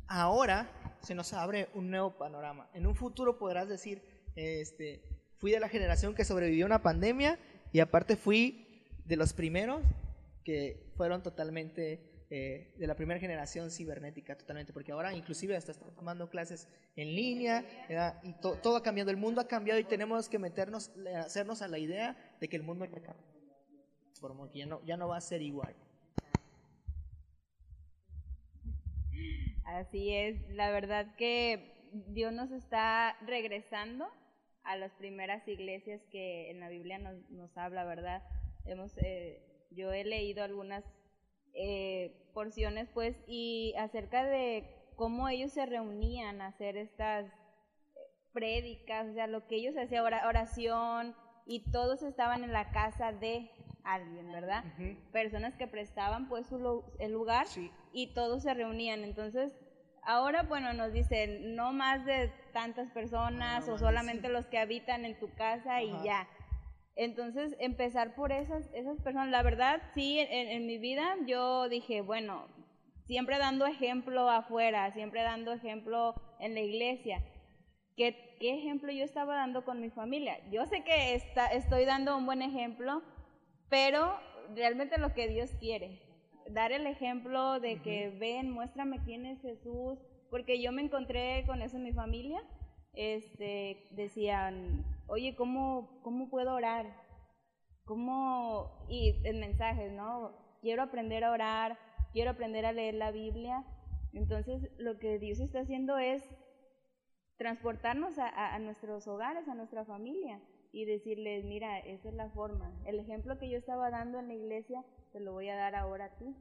ahora se nos abre un nuevo panorama. En un futuro podrás decir, este, fui de la generación que sobrevivió a una pandemia y aparte fui de los primeros que fueron totalmente eh, de la primera generación cibernética totalmente, porque ahora inclusive hasta tomando clases en línea y todo ha cambiado, el mundo ha cambiado y tenemos que meternos, hacernos a la idea de que el mundo ya ya no, ya no va a ser igual.
Así es, la verdad que Dios nos está regresando a las primeras iglesias que en la Biblia nos, nos habla, ¿verdad? Hemos, eh, yo he leído algunas eh, porciones, pues, y acerca de cómo ellos se reunían a hacer estas eh, prédicas, o sea, lo que ellos hacían, oración, y todos estaban en la casa de alguien, ¿verdad? Personas que prestaban pues su, el lugar y todos se reunían. Entonces, ahora, bueno, nos dicen, no más de tantas personas o solamente los que habitan en tu casa y ya. Entonces, empezar por esas, esas personas, la verdad, sí, en, mi vida yo dije, bueno, siempre dando ejemplo afuera, siempre dando ejemplo en la iglesia. ¿Qué, ¿Qué, ejemplo yo estaba dando con mi familia? Yo sé que está, estoy dando un buen ejemplo, pero realmente lo que Dios quiere, dar el ejemplo de que ven, muéstrame quién es Jesús, porque yo me encontré con eso en mi familia, este, decían, oye, ¿cómo, cómo puedo orar? ¿Cómo? Y en mensajes, ¿no? Quiero aprender a orar, quiero aprender a leer la Biblia. Entonces, lo que Dios está haciendo es transportarnos a, a, nuestros hogares, a nuestra familia y decirles, mira, esa es la forma. El ejemplo que yo estaba dando en la iglesia, te lo voy a dar ahora a ti.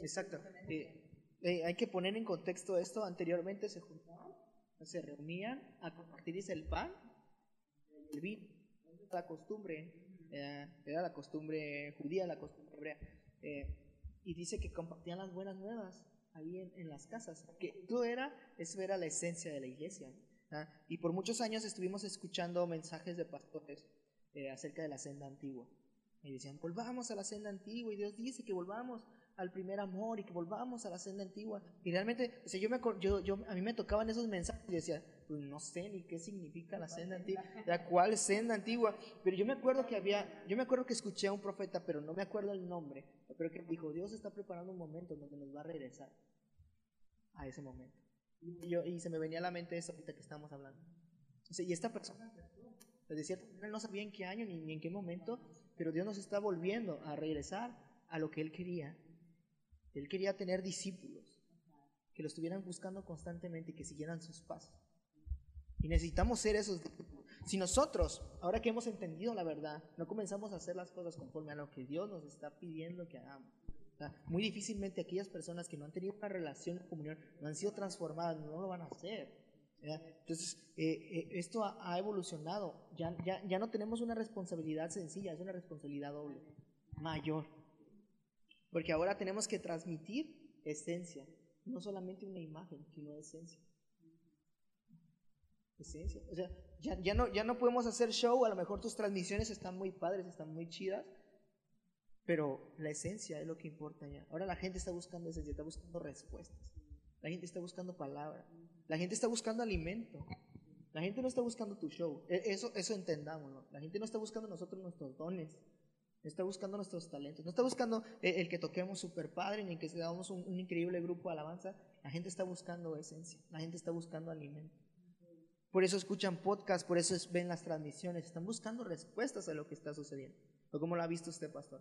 Exacto. Eh, eh, hay que poner en contexto esto. Anteriormente se juntaban, se reunían a compartir el pan la costumbre, eh, era la costumbre judía, la costumbre hebrea. Eh, y dice que compartían las buenas nuevas ahí en, las casas, que todo era, eso era la esencia de la iglesia. ¿ah? Y por muchos años estuvimos escuchando mensajes de pastores eh, acerca de la senda antigua. Y decían, volvamos a la senda antigua, y Dios dice que volvamos al primer amor y que volvamos a la senda antigua. Y realmente, o sea, yo me, yo, yo, a mí me tocaban esos mensajes y decía, pues no sé ni qué significa la senda antigua, la cual senda antigua, pero yo me acuerdo que había, yo me acuerdo que escuché a un profeta, pero no me acuerdo el nombre, pero que dijo, Dios está preparando un momento donde nos va a regresar a ese momento. Y, yo, y se me venía a la mente eso ahorita que estamos hablando. y esta persona, de cierta manera, no sabía en qué año ni, ni en qué momento, pero Dios nos está volviendo a regresar a lo que Él quería. Él quería tener discípulos que lo estuvieran buscando constantemente y que siguieran sus pasos. Y necesitamos ser esos. Si nosotros, ahora que hemos entendido la verdad, no comenzamos a hacer las cosas conforme a lo que Dios nos está pidiendo que hagamos, muy difícilmente aquellas personas que no han tenido una relación de comunión, no han sido transformadas, no lo van a hacer. Entonces, eh, eh, esto ha, evolucionado. Ya, ya, ya no tenemos una responsabilidad sencilla, es una responsabilidad doble, mayor. Porque ahora tenemos que transmitir esencia, no solamente una imagen, sino esencia. Esencia. O sea, ya, ya, no, ya no podemos hacer show, a lo mejor tus transmisiones están muy padres, están muy chidas, pero la esencia es lo que importa ya. Ahora la gente está buscando esencia, está buscando respuestas. La gente está buscando palabra. La gente está buscando alimento. La gente no está buscando tu show. E, eso, eso entendámoslo. La gente no está buscando nosotros nuestros dones está buscando nuestros talentos, no está buscando el, que toquemos super padre ni que seamos un, un, increíble grupo de alabanza. La gente está buscando esencia, la gente está buscando alimento. Por eso escuchan podcasts, por eso ven las transmisiones, están buscando respuestas a lo que está sucediendo. ¿O cómo lo ha visto usted, pastor?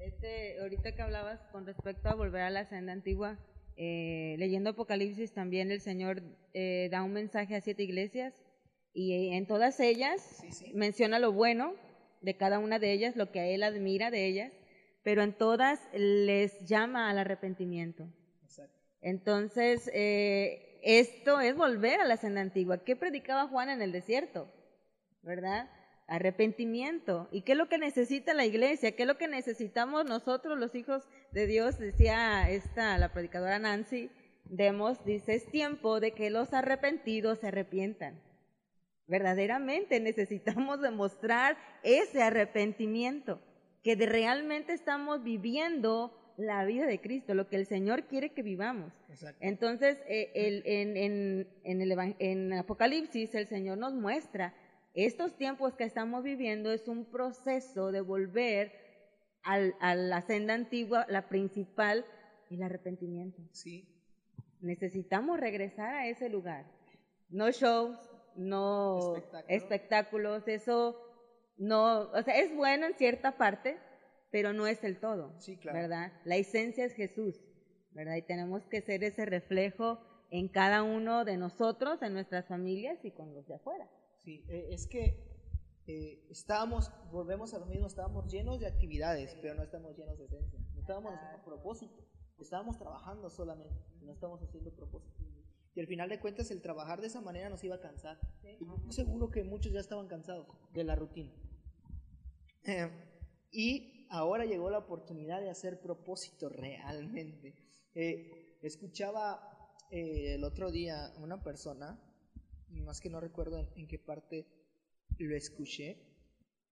Este, ahorita que hablabas con respecto a volver a la senda antigua, eh, leyendo Apocalipsis también el Señor eh, da un mensaje a siete iglesias y en todas ellas menciona lo bueno, de cada una de ellas, lo que él admira de ellas, pero en todas les llama al arrepentimiento. Entonces, eh, esto es volver a la senda antigua. ¿Qué predicaba Juan en el desierto? ¿Verdad? Arrepentimiento. ¿Y qué es lo que necesita la iglesia? ¿Qué es lo que necesitamos nosotros, los hijos de Dios? Decía esta, la predicadora Nancy Demos, dice, es tiempo de que los arrepentidos se arrepientan. Verdaderamente necesitamos demostrar ese arrepentimiento, que realmente estamos viviendo la vida de Cristo, lo que el Señor quiere que vivamos. Entonces, eh, en, el, en Apocalipsis el Señor nos muestra, estos tiempos que estamos viviendo es un proceso de volver a la senda antigua, la principal, el arrepentimiento.
Sí.
Necesitamos regresar a ese lugar. No shows, no espectáculos, eso no, o sea, es bueno en cierta parte, pero no es el todo,
sí, claro.
¿verdad? La esencia es Jesús, ¿verdad? Y tenemos que ser ese reflejo en cada uno de nosotros, en nuestras familias y con los de afuera.
Sí, eh, es que eh, estábamos, volvemos a lo mismo, estábamos llenos de actividades, pero no estamos llenos de esencia, no estábamos haciendo propósito, estábamos trabajando solamente, no estamos haciendo propósito. Y al final de cuentas el trabajar de esa manera nos iba a cansar. Y seguro que muchos ya estaban cansados de la rutina. Eh, y ahora llegó la oportunidad de hacer propósito realmente. Eh, escuchaba eh, el otro día una persona, más que no recuerdo en, qué parte lo escuché,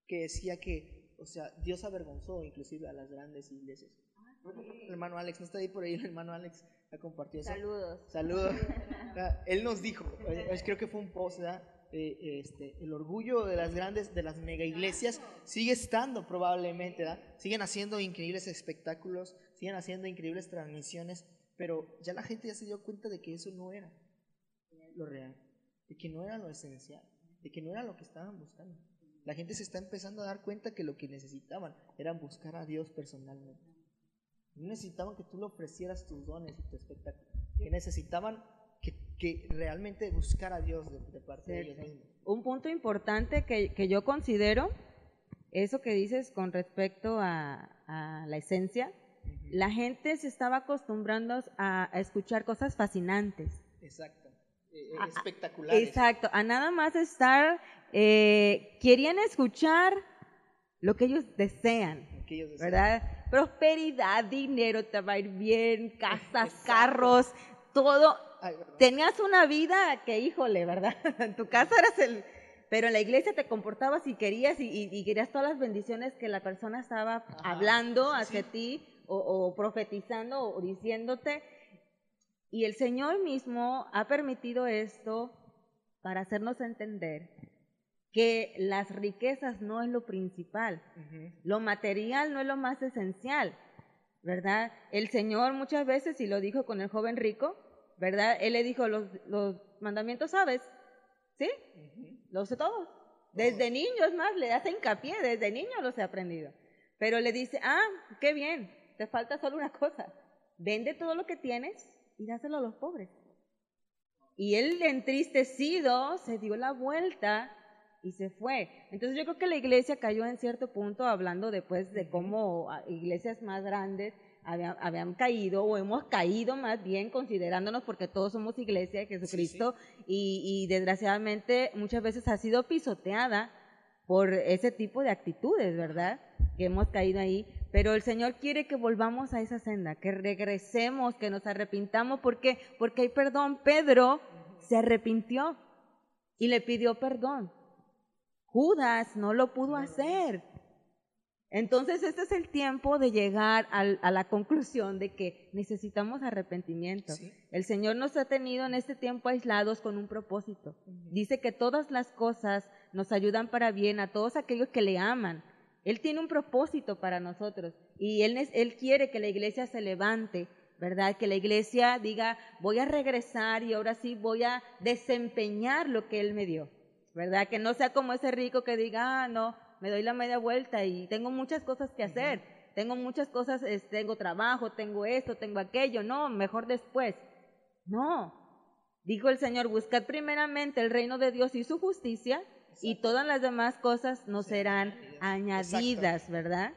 que decía que, o sea, Dios avergonzó inclusive a las grandes iglesias. Ah, el hermano Alex, ¿no está ahí por ahí el hermano Alex? compartió
Saludos.
Saludos. [LAUGHS] Él nos dijo, eh, creo que fue un post, eh, este, el orgullo de las grandes, de las mega iglesias sigue estando probablemente, siguen haciendo increíbles espectáculos, siguen haciendo increíbles transmisiones, pero ya la gente ya se dio cuenta de que eso no era lo real, de que no era lo esencial, de que no era lo que estaban buscando. La gente se está empezando a dar cuenta que lo que necesitaban era buscar a Dios personalmente. No necesitaban que tú le ofrecieras tus dones y tu espectáculo. Que necesitaban que, que realmente buscar a Dios de, parte de ellos mismos.
Un punto importante que, que, yo considero, eso que dices con respecto a, a la esencia, la gente se estaba acostumbrando a, escuchar cosas fascinantes.
Exacto. Eh, eh, espectaculares.
Exacto. A nada más estar, eh, querían escuchar lo que ellos desean. ¿Verdad? Prosperidad, dinero, te va a ir bien, casas, carros, todo. Tenías una vida que, híjole, ¿verdad? [LAUGHS] en tu casa eras el... Pero en la iglesia te comportabas y querías y, querías todas las bendiciones que la persona estaba hablando hacia ti o, profetizando o diciéndote. Y el Señor mismo ha permitido esto para hacernos entender que las riquezas no es lo principal, lo material no es lo más esencial, ¿verdad? El Señor muchas veces, y lo dijo con el joven rico, ¿verdad? Él le dijo, los, los mandamientos sabes, ¿sí? Los sé todos. Desde niño, es más, le hace hincapié, desde niño los he aprendido. Pero le dice, ah, qué bien, te falta solo una cosa, vende todo lo que tienes y dáselo a los pobres. Y él entristecido se dio la vuelta y se fue. Entonces yo creo que la iglesia cayó en cierto punto hablando después de cómo ah, iglesias más grandes habían, caído o hemos caído más bien considerándonos porque todos somos iglesia de Jesucristo Y, y desgraciadamente muchas veces ha sido pisoteada por ese tipo de actitudes, ¿verdad? Que hemos caído ahí. Pero el Señor quiere que volvamos a esa senda, que regresemos, que nos arrepintamos. ¿Por qué? Porque hay perdón. Pedro se arrepintió y le pidió perdón. Judas no lo pudo hacer. Entonces, este es el tiempo de llegar a la conclusión de que necesitamos arrepentimiento. El Señor nos ha tenido en este tiempo aislados con un propósito. Dice que todas las cosas nos ayudan para bien a todos aquellos que le aman. Él tiene un propósito para nosotros y Él, él quiere que la iglesia se levante, ¿verdad? Que la iglesia diga, voy a regresar y ahora sí voy a desempeñar lo que Él me dio, ¿verdad? Que no sea como ese rico que diga, ah, no, me doy la media vuelta y tengo muchas cosas que hacer, tengo muchas cosas, tengo trabajo, tengo esto, tengo aquello, no, mejor después. No, dijo el Señor, buscad primeramente el reino de Dios y su justicia y todas las demás cosas nos serán añadidas, ¿verdad?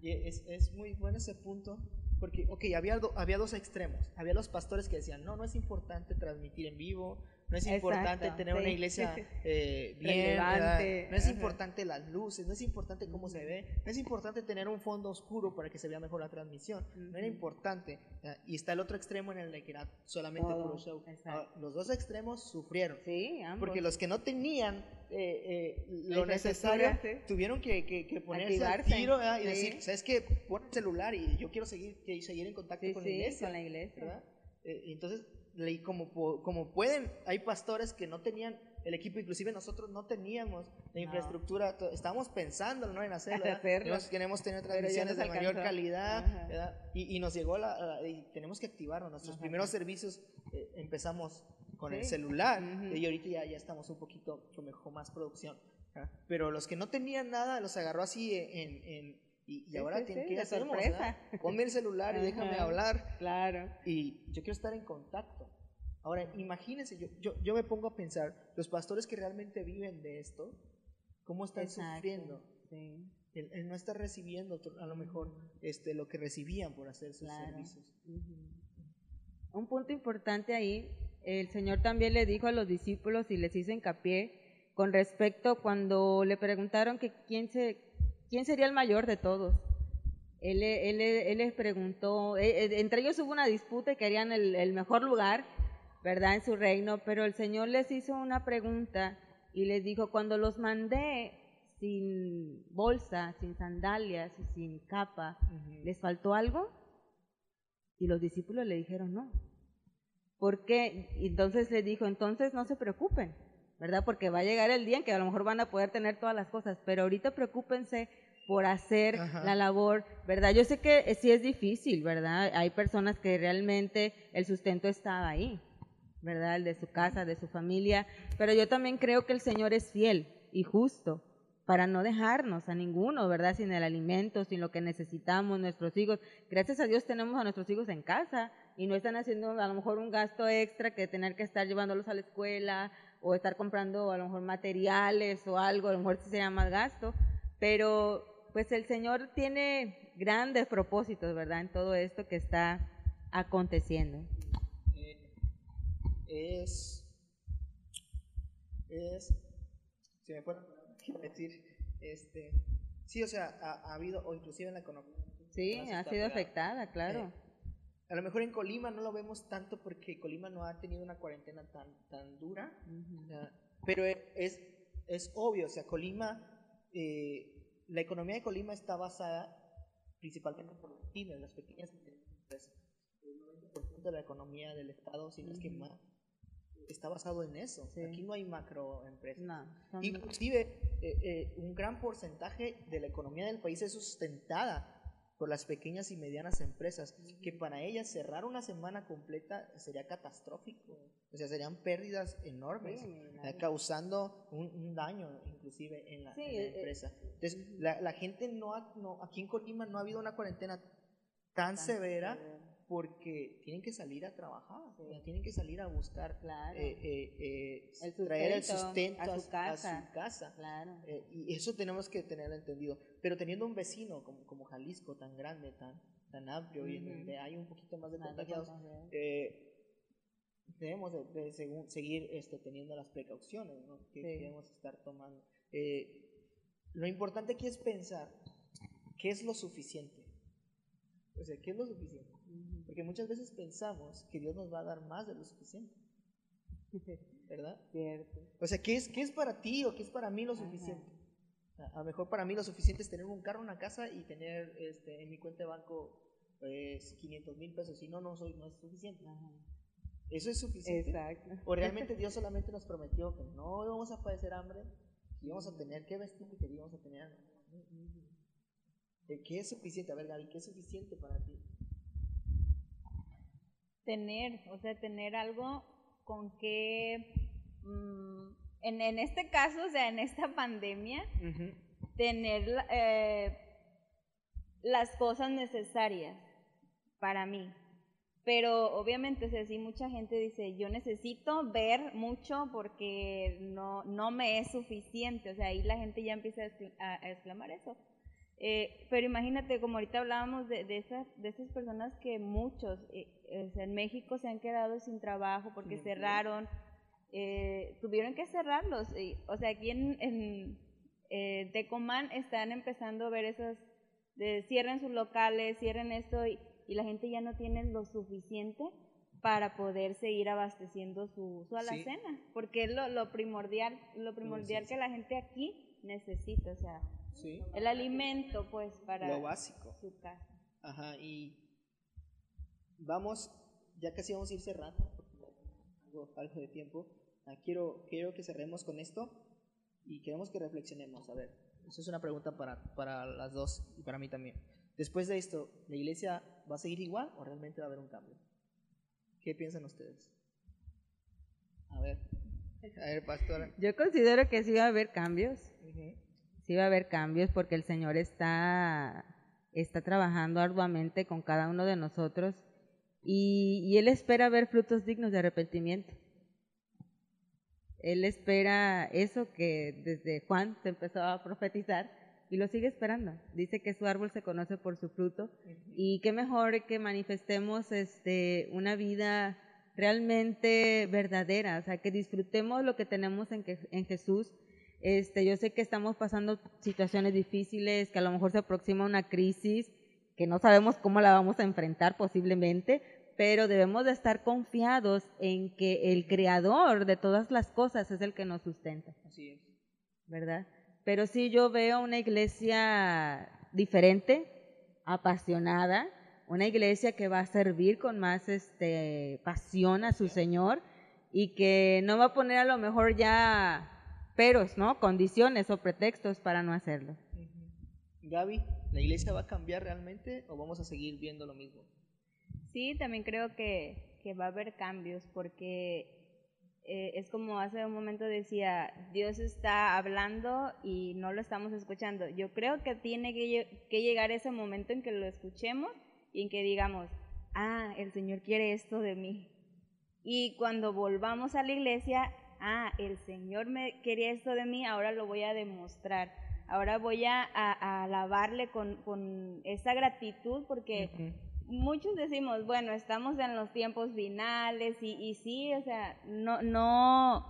Y es, es, muy bueno ese punto, porque, ok, había, había dos extremos. Había los pastores que decían, no, no es importante transmitir en vivo, no es importante tener una iglesia [LAUGHS] eh, bien, no es importante las luces, no es importante cómo se ve, no es importante tener un fondo oscuro para que se vea mejor la transmisión, no era importante. Y está el otro extremo en el que era solamente puro show. los dos extremos sufrieron, porque los que no tenían eh, eh, lo necesario tuvieron que, que, ponerse al tiro y decir, ¿sabes qué? Pon el celular y yo quiero seguir, seguir en contacto con, la iglesia,
con la iglesia.
entonces y como, como pueden, hay pastores que no tenían el equipo, inclusive nosotros no teníamos la infraestructura, estábamos pensando ¿no? en hacerlo, [LAUGHS] Nos queremos tener transmisiones de mayor calidad y, y, nos llegó la, y tenemos que activarnos, nuestros primeros servicios eh, empezamos con el celular y ahorita ya, ya estamos un poquito con mejor, más producción, pero los que no tenían nada los agarró así en, en y, ahora, sí, ¿qué, hacemos? Ponme el celular y déjame hablar.
Claro.
Y yo quiero estar en contacto. Ahora, imagínense, yo, yo, yo, me pongo a pensar, los pastores que realmente viven de esto, ¿cómo están sufriendo? Sí. El, no estar recibiendo a lo mejor este, lo que recibían por hacer sus servicios.
Un punto importante ahí, el Señor también le dijo a los discípulos y les hizo hincapié con respecto cuando le preguntaron que quién se ¿quién sería el mayor de todos? Él, les preguntó, eh, eh, entre ellos hubo una disputa y querían el, mejor lugar, ¿verdad? En su reino, pero el Señor les hizo una pregunta y les dijo, cuando los mandé sin bolsa, sin sandalias y sin capa, ¿les faltó algo? Y los discípulos le dijeron no. ¿Por qué? Entonces le dijo, entonces no se preocupen, ¿verdad? Porque va a llegar el día en que a lo mejor van a poder tener todas las cosas, pero ahorita preocúpense por hacer la labor, ¿verdad? Yo sé que sí es difícil, ¿verdad? Hay personas que realmente el sustento está ahí, ¿verdad? El de su casa, de su familia, pero yo también creo que el Señor es fiel y justo para no dejarnos a ninguno, ¿verdad? Sin el alimento, sin lo que necesitamos, nuestros hijos. Gracias a Dios tenemos a nuestros hijos en casa y no están haciendo a lo mejor un gasto extra que tener que estar llevándolos a la escuela o estar comprando a lo mejor materiales o algo, a lo mejor sería más gasto, pero pues el Señor tiene grandes propósitos, ¿verdad? En todo esto que está aconteciendo.
Es, es, si me pueden decir, este, sí, o sea, ha, habido, o inclusive en la economía.
Sí, ha sido afectada, claro. Eh,
a lo mejor en Colima no lo vemos tanto porque Colima no ha tenido una cuarentena tan, tan dura, pero es, es obvio, o sea, Colima eh, la economía de Colima está basada principalmente por las pymes, las pequeñas empresas. El 90% de la economía del Estado, si no es que más, está basado en eso. Aquí no hay macroempresas. No, Inclusive, eh, eh, un gran porcentaje de la economía del país es sustentada por las pequeñas y medianas empresas, que para ellas cerrar una semana completa sería catastrófico. O sea, serían pérdidas enormes, eh, causando un, daño inclusive en la, empresa. Entonces, la, la gente no, no, aquí en Colima no ha habido una cuarentena tan, severa porque tienen que salir a trabajar, tienen que salir a buscar, eh, eh, eh, traer el sustento a su casa. y eso tenemos que tener entendido. Pero teniendo un vecino como, como Jalisco tan grande, tan, tan amplio y donde hay un poquito más de contagiados, debemos de, seguir este, teniendo las precauciones que debemos estar tomando. lo importante aquí es pensar qué es lo suficiente. O sea, ¿qué es lo suficiente? Porque muchas veces pensamos que Dios nos va a dar más de lo suficiente. [LAUGHS] ¿Verdad?
Cierto.
O sea, ¿qué es, qué es para ti o qué es para mí lo suficiente? A lo mejor para mí lo suficiente es tener un carro, una casa y tener este, en mi cuenta de banco pues, 500 mil pesos. Si no, no, soy, no es suficiente. ¿Eso es suficiente?
Exacto.
¿O [LAUGHS] realmente Dios solamente nos prometió que no íbamos a padecer hambre, que íbamos a tener que vestir y que íbamos a tener... ¿Qué es suficiente? A ver, Gaby, ¿qué es suficiente para ti?
Tener, o sea, tener algo con que, mm, en, en, este caso, o sea, en esta pandemia, tener eh, las cosas necesarias para mí. Pero obviamente, o sea, sí, mucha gente dice, yo necesito ver mucho porque no, no me es suficiente. O sea, ahí la gente ya empieza a, a exclamar eso. Eh, pero imagínate, como ahorita hablábamos de, de, esas, de esas personas que muchos eh, en México se han quedado sin trabajo porque cerraron, eh, tuvieron que cerrarlos. o sea, aquí en, en Tecomán están empezando a ver esas, de, cierren sus locales, cierren esto y, la gente ya no tiene lo suficiente para poder seguir abasteciendo su, su alacena, porque es lo, lo primordial, lo primordial que la gente aquí necesita, o sea, el alimento, pues, para
lo básico.
su casa.
Ajá, y vamos, ya casi vamos a ir cerrando, algo, de tiempo. Ah, quiero, quiero que cerremos con esto y queremos que reflexionemos. A ver, eso es una pregunta para, para las dos y para mí también. Después de esto, ¿la iglesia va a seguir igual o realmente va a haber un cambio? ¿Qué piensan ustedes? A ver, a ver, pastora.
Yo considero que sí va a haber cambios sí va a haber cambios porque el Señor está, está trabajando arduamente con cada uno de nosotros y, Él espera ver frutos dignos de arrepentimiento. Él espera eso que desde Juan se empezó a profetizar y lo sigue esperando. Dice que su árbol se conoce por su fruto y qué mejor que manifestemos este, una vida realmente verdadera, o sea, que disfrutemos lo que tenemos en, en Jesús este, yo sé que estamos pasando situaciones difíciles, que a lo mejor se aproxima una crisis, que no sabemos cómo la vamos a enfrentar posiblemente, pero debemos de estar confiados en que el creador de todas las cosas es el que nos sustenta.
Así es.
¿Verdad? Pero sí yo veo una iglesia diferente, apasionada, una iglesia que va a servir con más este, pasión a su Señor y que no va a poner a lo mejor ya peros, ¿no? Condiciones o pretextos para no hacerlo.
Gaby, ¿la iglesia va a cambiar realmente o vamos a seguir viendo lo mismo?
Sí, también creo que, que va a haber cambios porque eh, es como hace un momento decía, Dios está hablando y no lo estamos escuchando. Yo creo que tiene que, llegar ese momento en que lo escuchemos y en que digamos, ah, el Señor quiere esto de mí. Y cuando volvamos a la iglesia, ah, el Señor me quería esto de mí, ahora lo voy a demostrar. Ahora voy a, alabarle con, esa gratitud porque muchos decimos, bueno, estamos en los tiempos finales y, sí, o sea, no, no,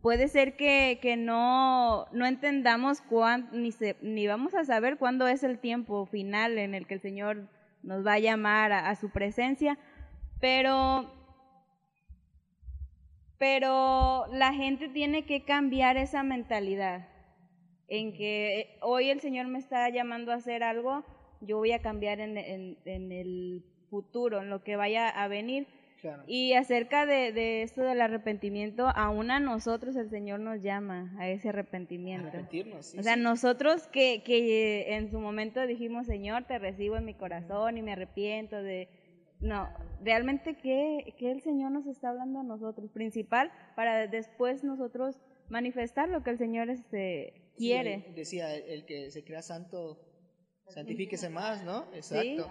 puede ser que, que no, no entendamos cuándo, ni, ni vamos a saber cuándo es el tiempo final en el que el Señor nos va a llamar a su presencia, pero pero la gente tiene que cambiar esa mentalidad en que eh, hoy el Señor me está llamando a hacer algo, yo voy a cambiar en, el futuro, en lo que vaya a venir. Y acerca de, de, esto del arrepentimiento, aún a nosotros el Señor nos llama a ese arrepentimiento.
Arrepentirnos,
o sea, nosotros que, que en su momento dijimos, Señor, te recibo en mi corazón y me arrepiento de... No, realmente ¿qué, qué el Señor nos está hablando a nosotros, principal, para después nosotros manifestar lo que el Señor este, quiere.
decía, el, que se crea santo, santifíquese más, ¿no? Exacto.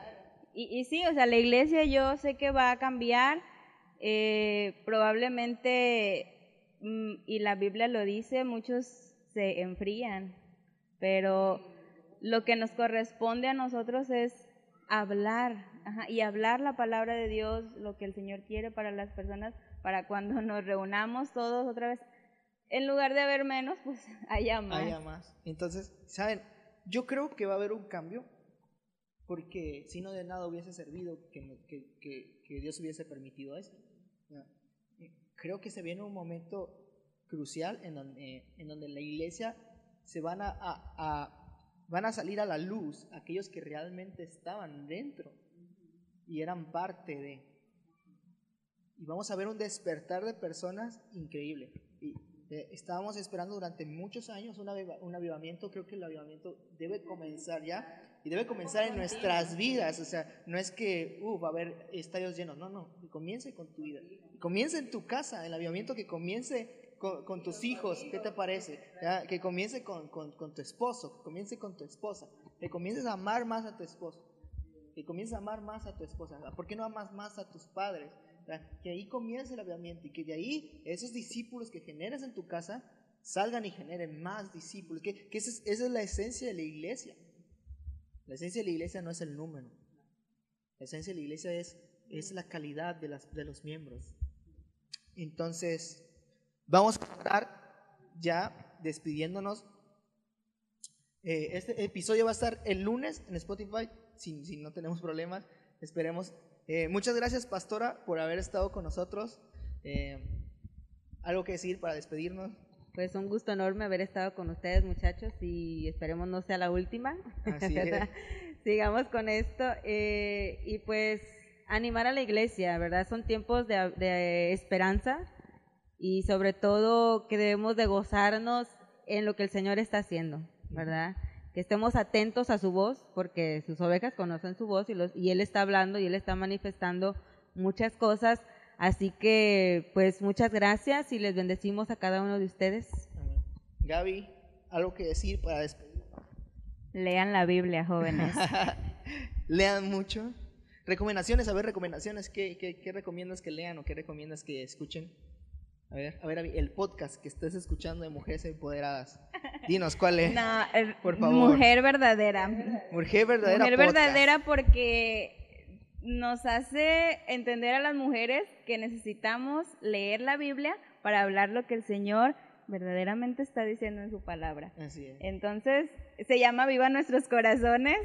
Y, y, sí, o sea, la iglesia yo sé que va a cambiar, eh, probablemente, mm, y la Biblia lo dice, muchos se enfrían, pero lo que nos corresponde a nosotros es hablar y hablar la palabra de Dios, lo que el Señor quiere para las personas, para cuando [LAUGHS] nos reunamos todos otra vez, en lugar de haber menos, pues [LAUGHS] haya más.
Haya más. Entonces, ¿saben? Yo creo que va a haber un cambio, porque si no de nada hubiese servido que, que, que, Dios hubiese permitido esto. Creo que se viene un momento crucial en donde, en donde la iglesia se van a, a, van a salir a la luz aquellos que realmente estaban dentro y eran parte de. Y vamos a ver un despertar de personas increíble. Eh, estábamos esperando durante muchos años un, un avivamiento. Creo que el avivamiento debe comenzar ya y debe comenzar en nuestras vidas. O sea, no es que uh, va a haber estadios llenos. No, no. Que comience con tu vida. comience en tu casa. El avivamiento que comience con, tus hijos. ¿Qué te parece? Que comience con, con, con tu esposo. Que comience con tu esposa. Que comiences a amar más a tu esposo que comiences a amar más a tu esposa. ¿Por qué no amas más a tus padres? Que ahí comience el avivamiento y que de ahí esos discípulos que generas en tu casa salgan y generen más discípulos. Que, esa, es, la esencia de la iglesia. La esencia de la iglesia no es el número. La esencia de la iglesia es, es la calidad de, las, de los miembros. Entonces, vamos a estar ya despidiéndonos. Eh, este episodio va a estar el lunes en Spotify si, no tenemos problemas, esperemos. Eh, muchas gracias, Pastora, por haber estado con nosotros. Eh, ¿Algo que decir para despedirnos?
Pues un gusto enorme haber estado con ustedes, muchachos, y esperemos no sea la última. [LAUGHS] Sigamos con esto. Eh, y pues animar a la iglesia, ¿verdad? Son tiempos de, de esperanza y sobre todo que debemos de gozarnos en lo que el Señor está haciendo, ¿verdad? Que estemos atentos a su voz, porque sus ovejas conocen su voz y, los, y Él está hablando y Él está manifestando muchas cosas. Así que, pues, muchas gracias y les bendecimos a cada uno de ustedes.
Gaby, ¿algo que decir para despedir?
Lean la Biblia, jóvenes. [LAUGHS]
Lean mucho. Recomendaciones, a ver, recomendaciones. ¿Qué, qué, qué recomiendas que lean o qué recomiendas que escuchen? A ver, a ver, el podcast que estés escuchando de Mujeres Empoderadas. Dinos, ¿cuál es? [LAUGHS]
No, por favor. Mujer verdadera.
Mujer verdadera.
Mujer verdadera porque nos hace entender a las mujeres que necesitamos leer la Biblia para hablar lo que el Señor verdaderamente está diciendo en su palabra.
Así es.
Entonces, se llama Viva Nuestros Corazones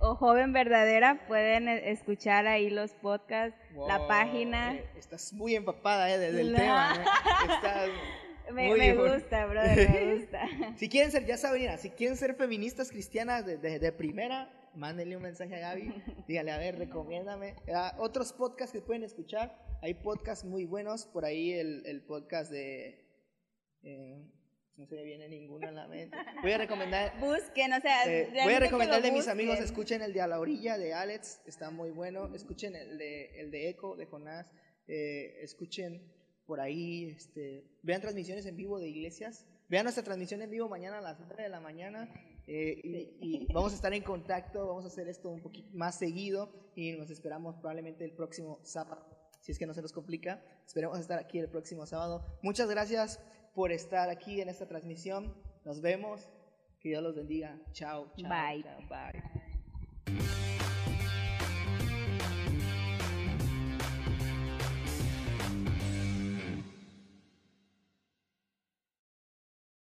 o Joven Verdadera, pueden e, escuchar ahí los podcasts, la página.
Eh, estás muy empapada eh, del tema. [LAUGHS]
me, me gusta, brother, me [LAUGHS] gusta.
si quieren ser, ya saben, si quieren ser feministas cristianas de, de, primera, mándenle un mensaje a Gaby, [LAUGHS] dígale, a ver, recomiéndame. Ah, otros podcasts que pueden escuchar, hay podcasts muy buenos, por ahí el, el podcast de... Eh, no se me viene ninguno en la mente. Voy a recomendar. [LAUGHS]
Busquen, o sea.
Eh, voy a recomendar de mis amigos, escuchen el de A la Orilla de Alex, está muy bueno. Escuchen el de, el de Eco de Jonás. Eh, escuchen por ahí, este, vean transmisiones en vivo de iglesias. Vean nuestra transmisión en vivo mañana a las 9 de la mañana. Eh, y, vamos a estar en contacto, vamos a hacer esto un poquito más seguido y nos esperamos probablemente el próximo sábado, si es que no se nos complica. Esperemos estar aquí el próximo sábado. Muchas gracias por estar aquí en esta transmisión. Nos vemos. Que Dios los bendiga. Chao. chao
bye.
Chao, bye.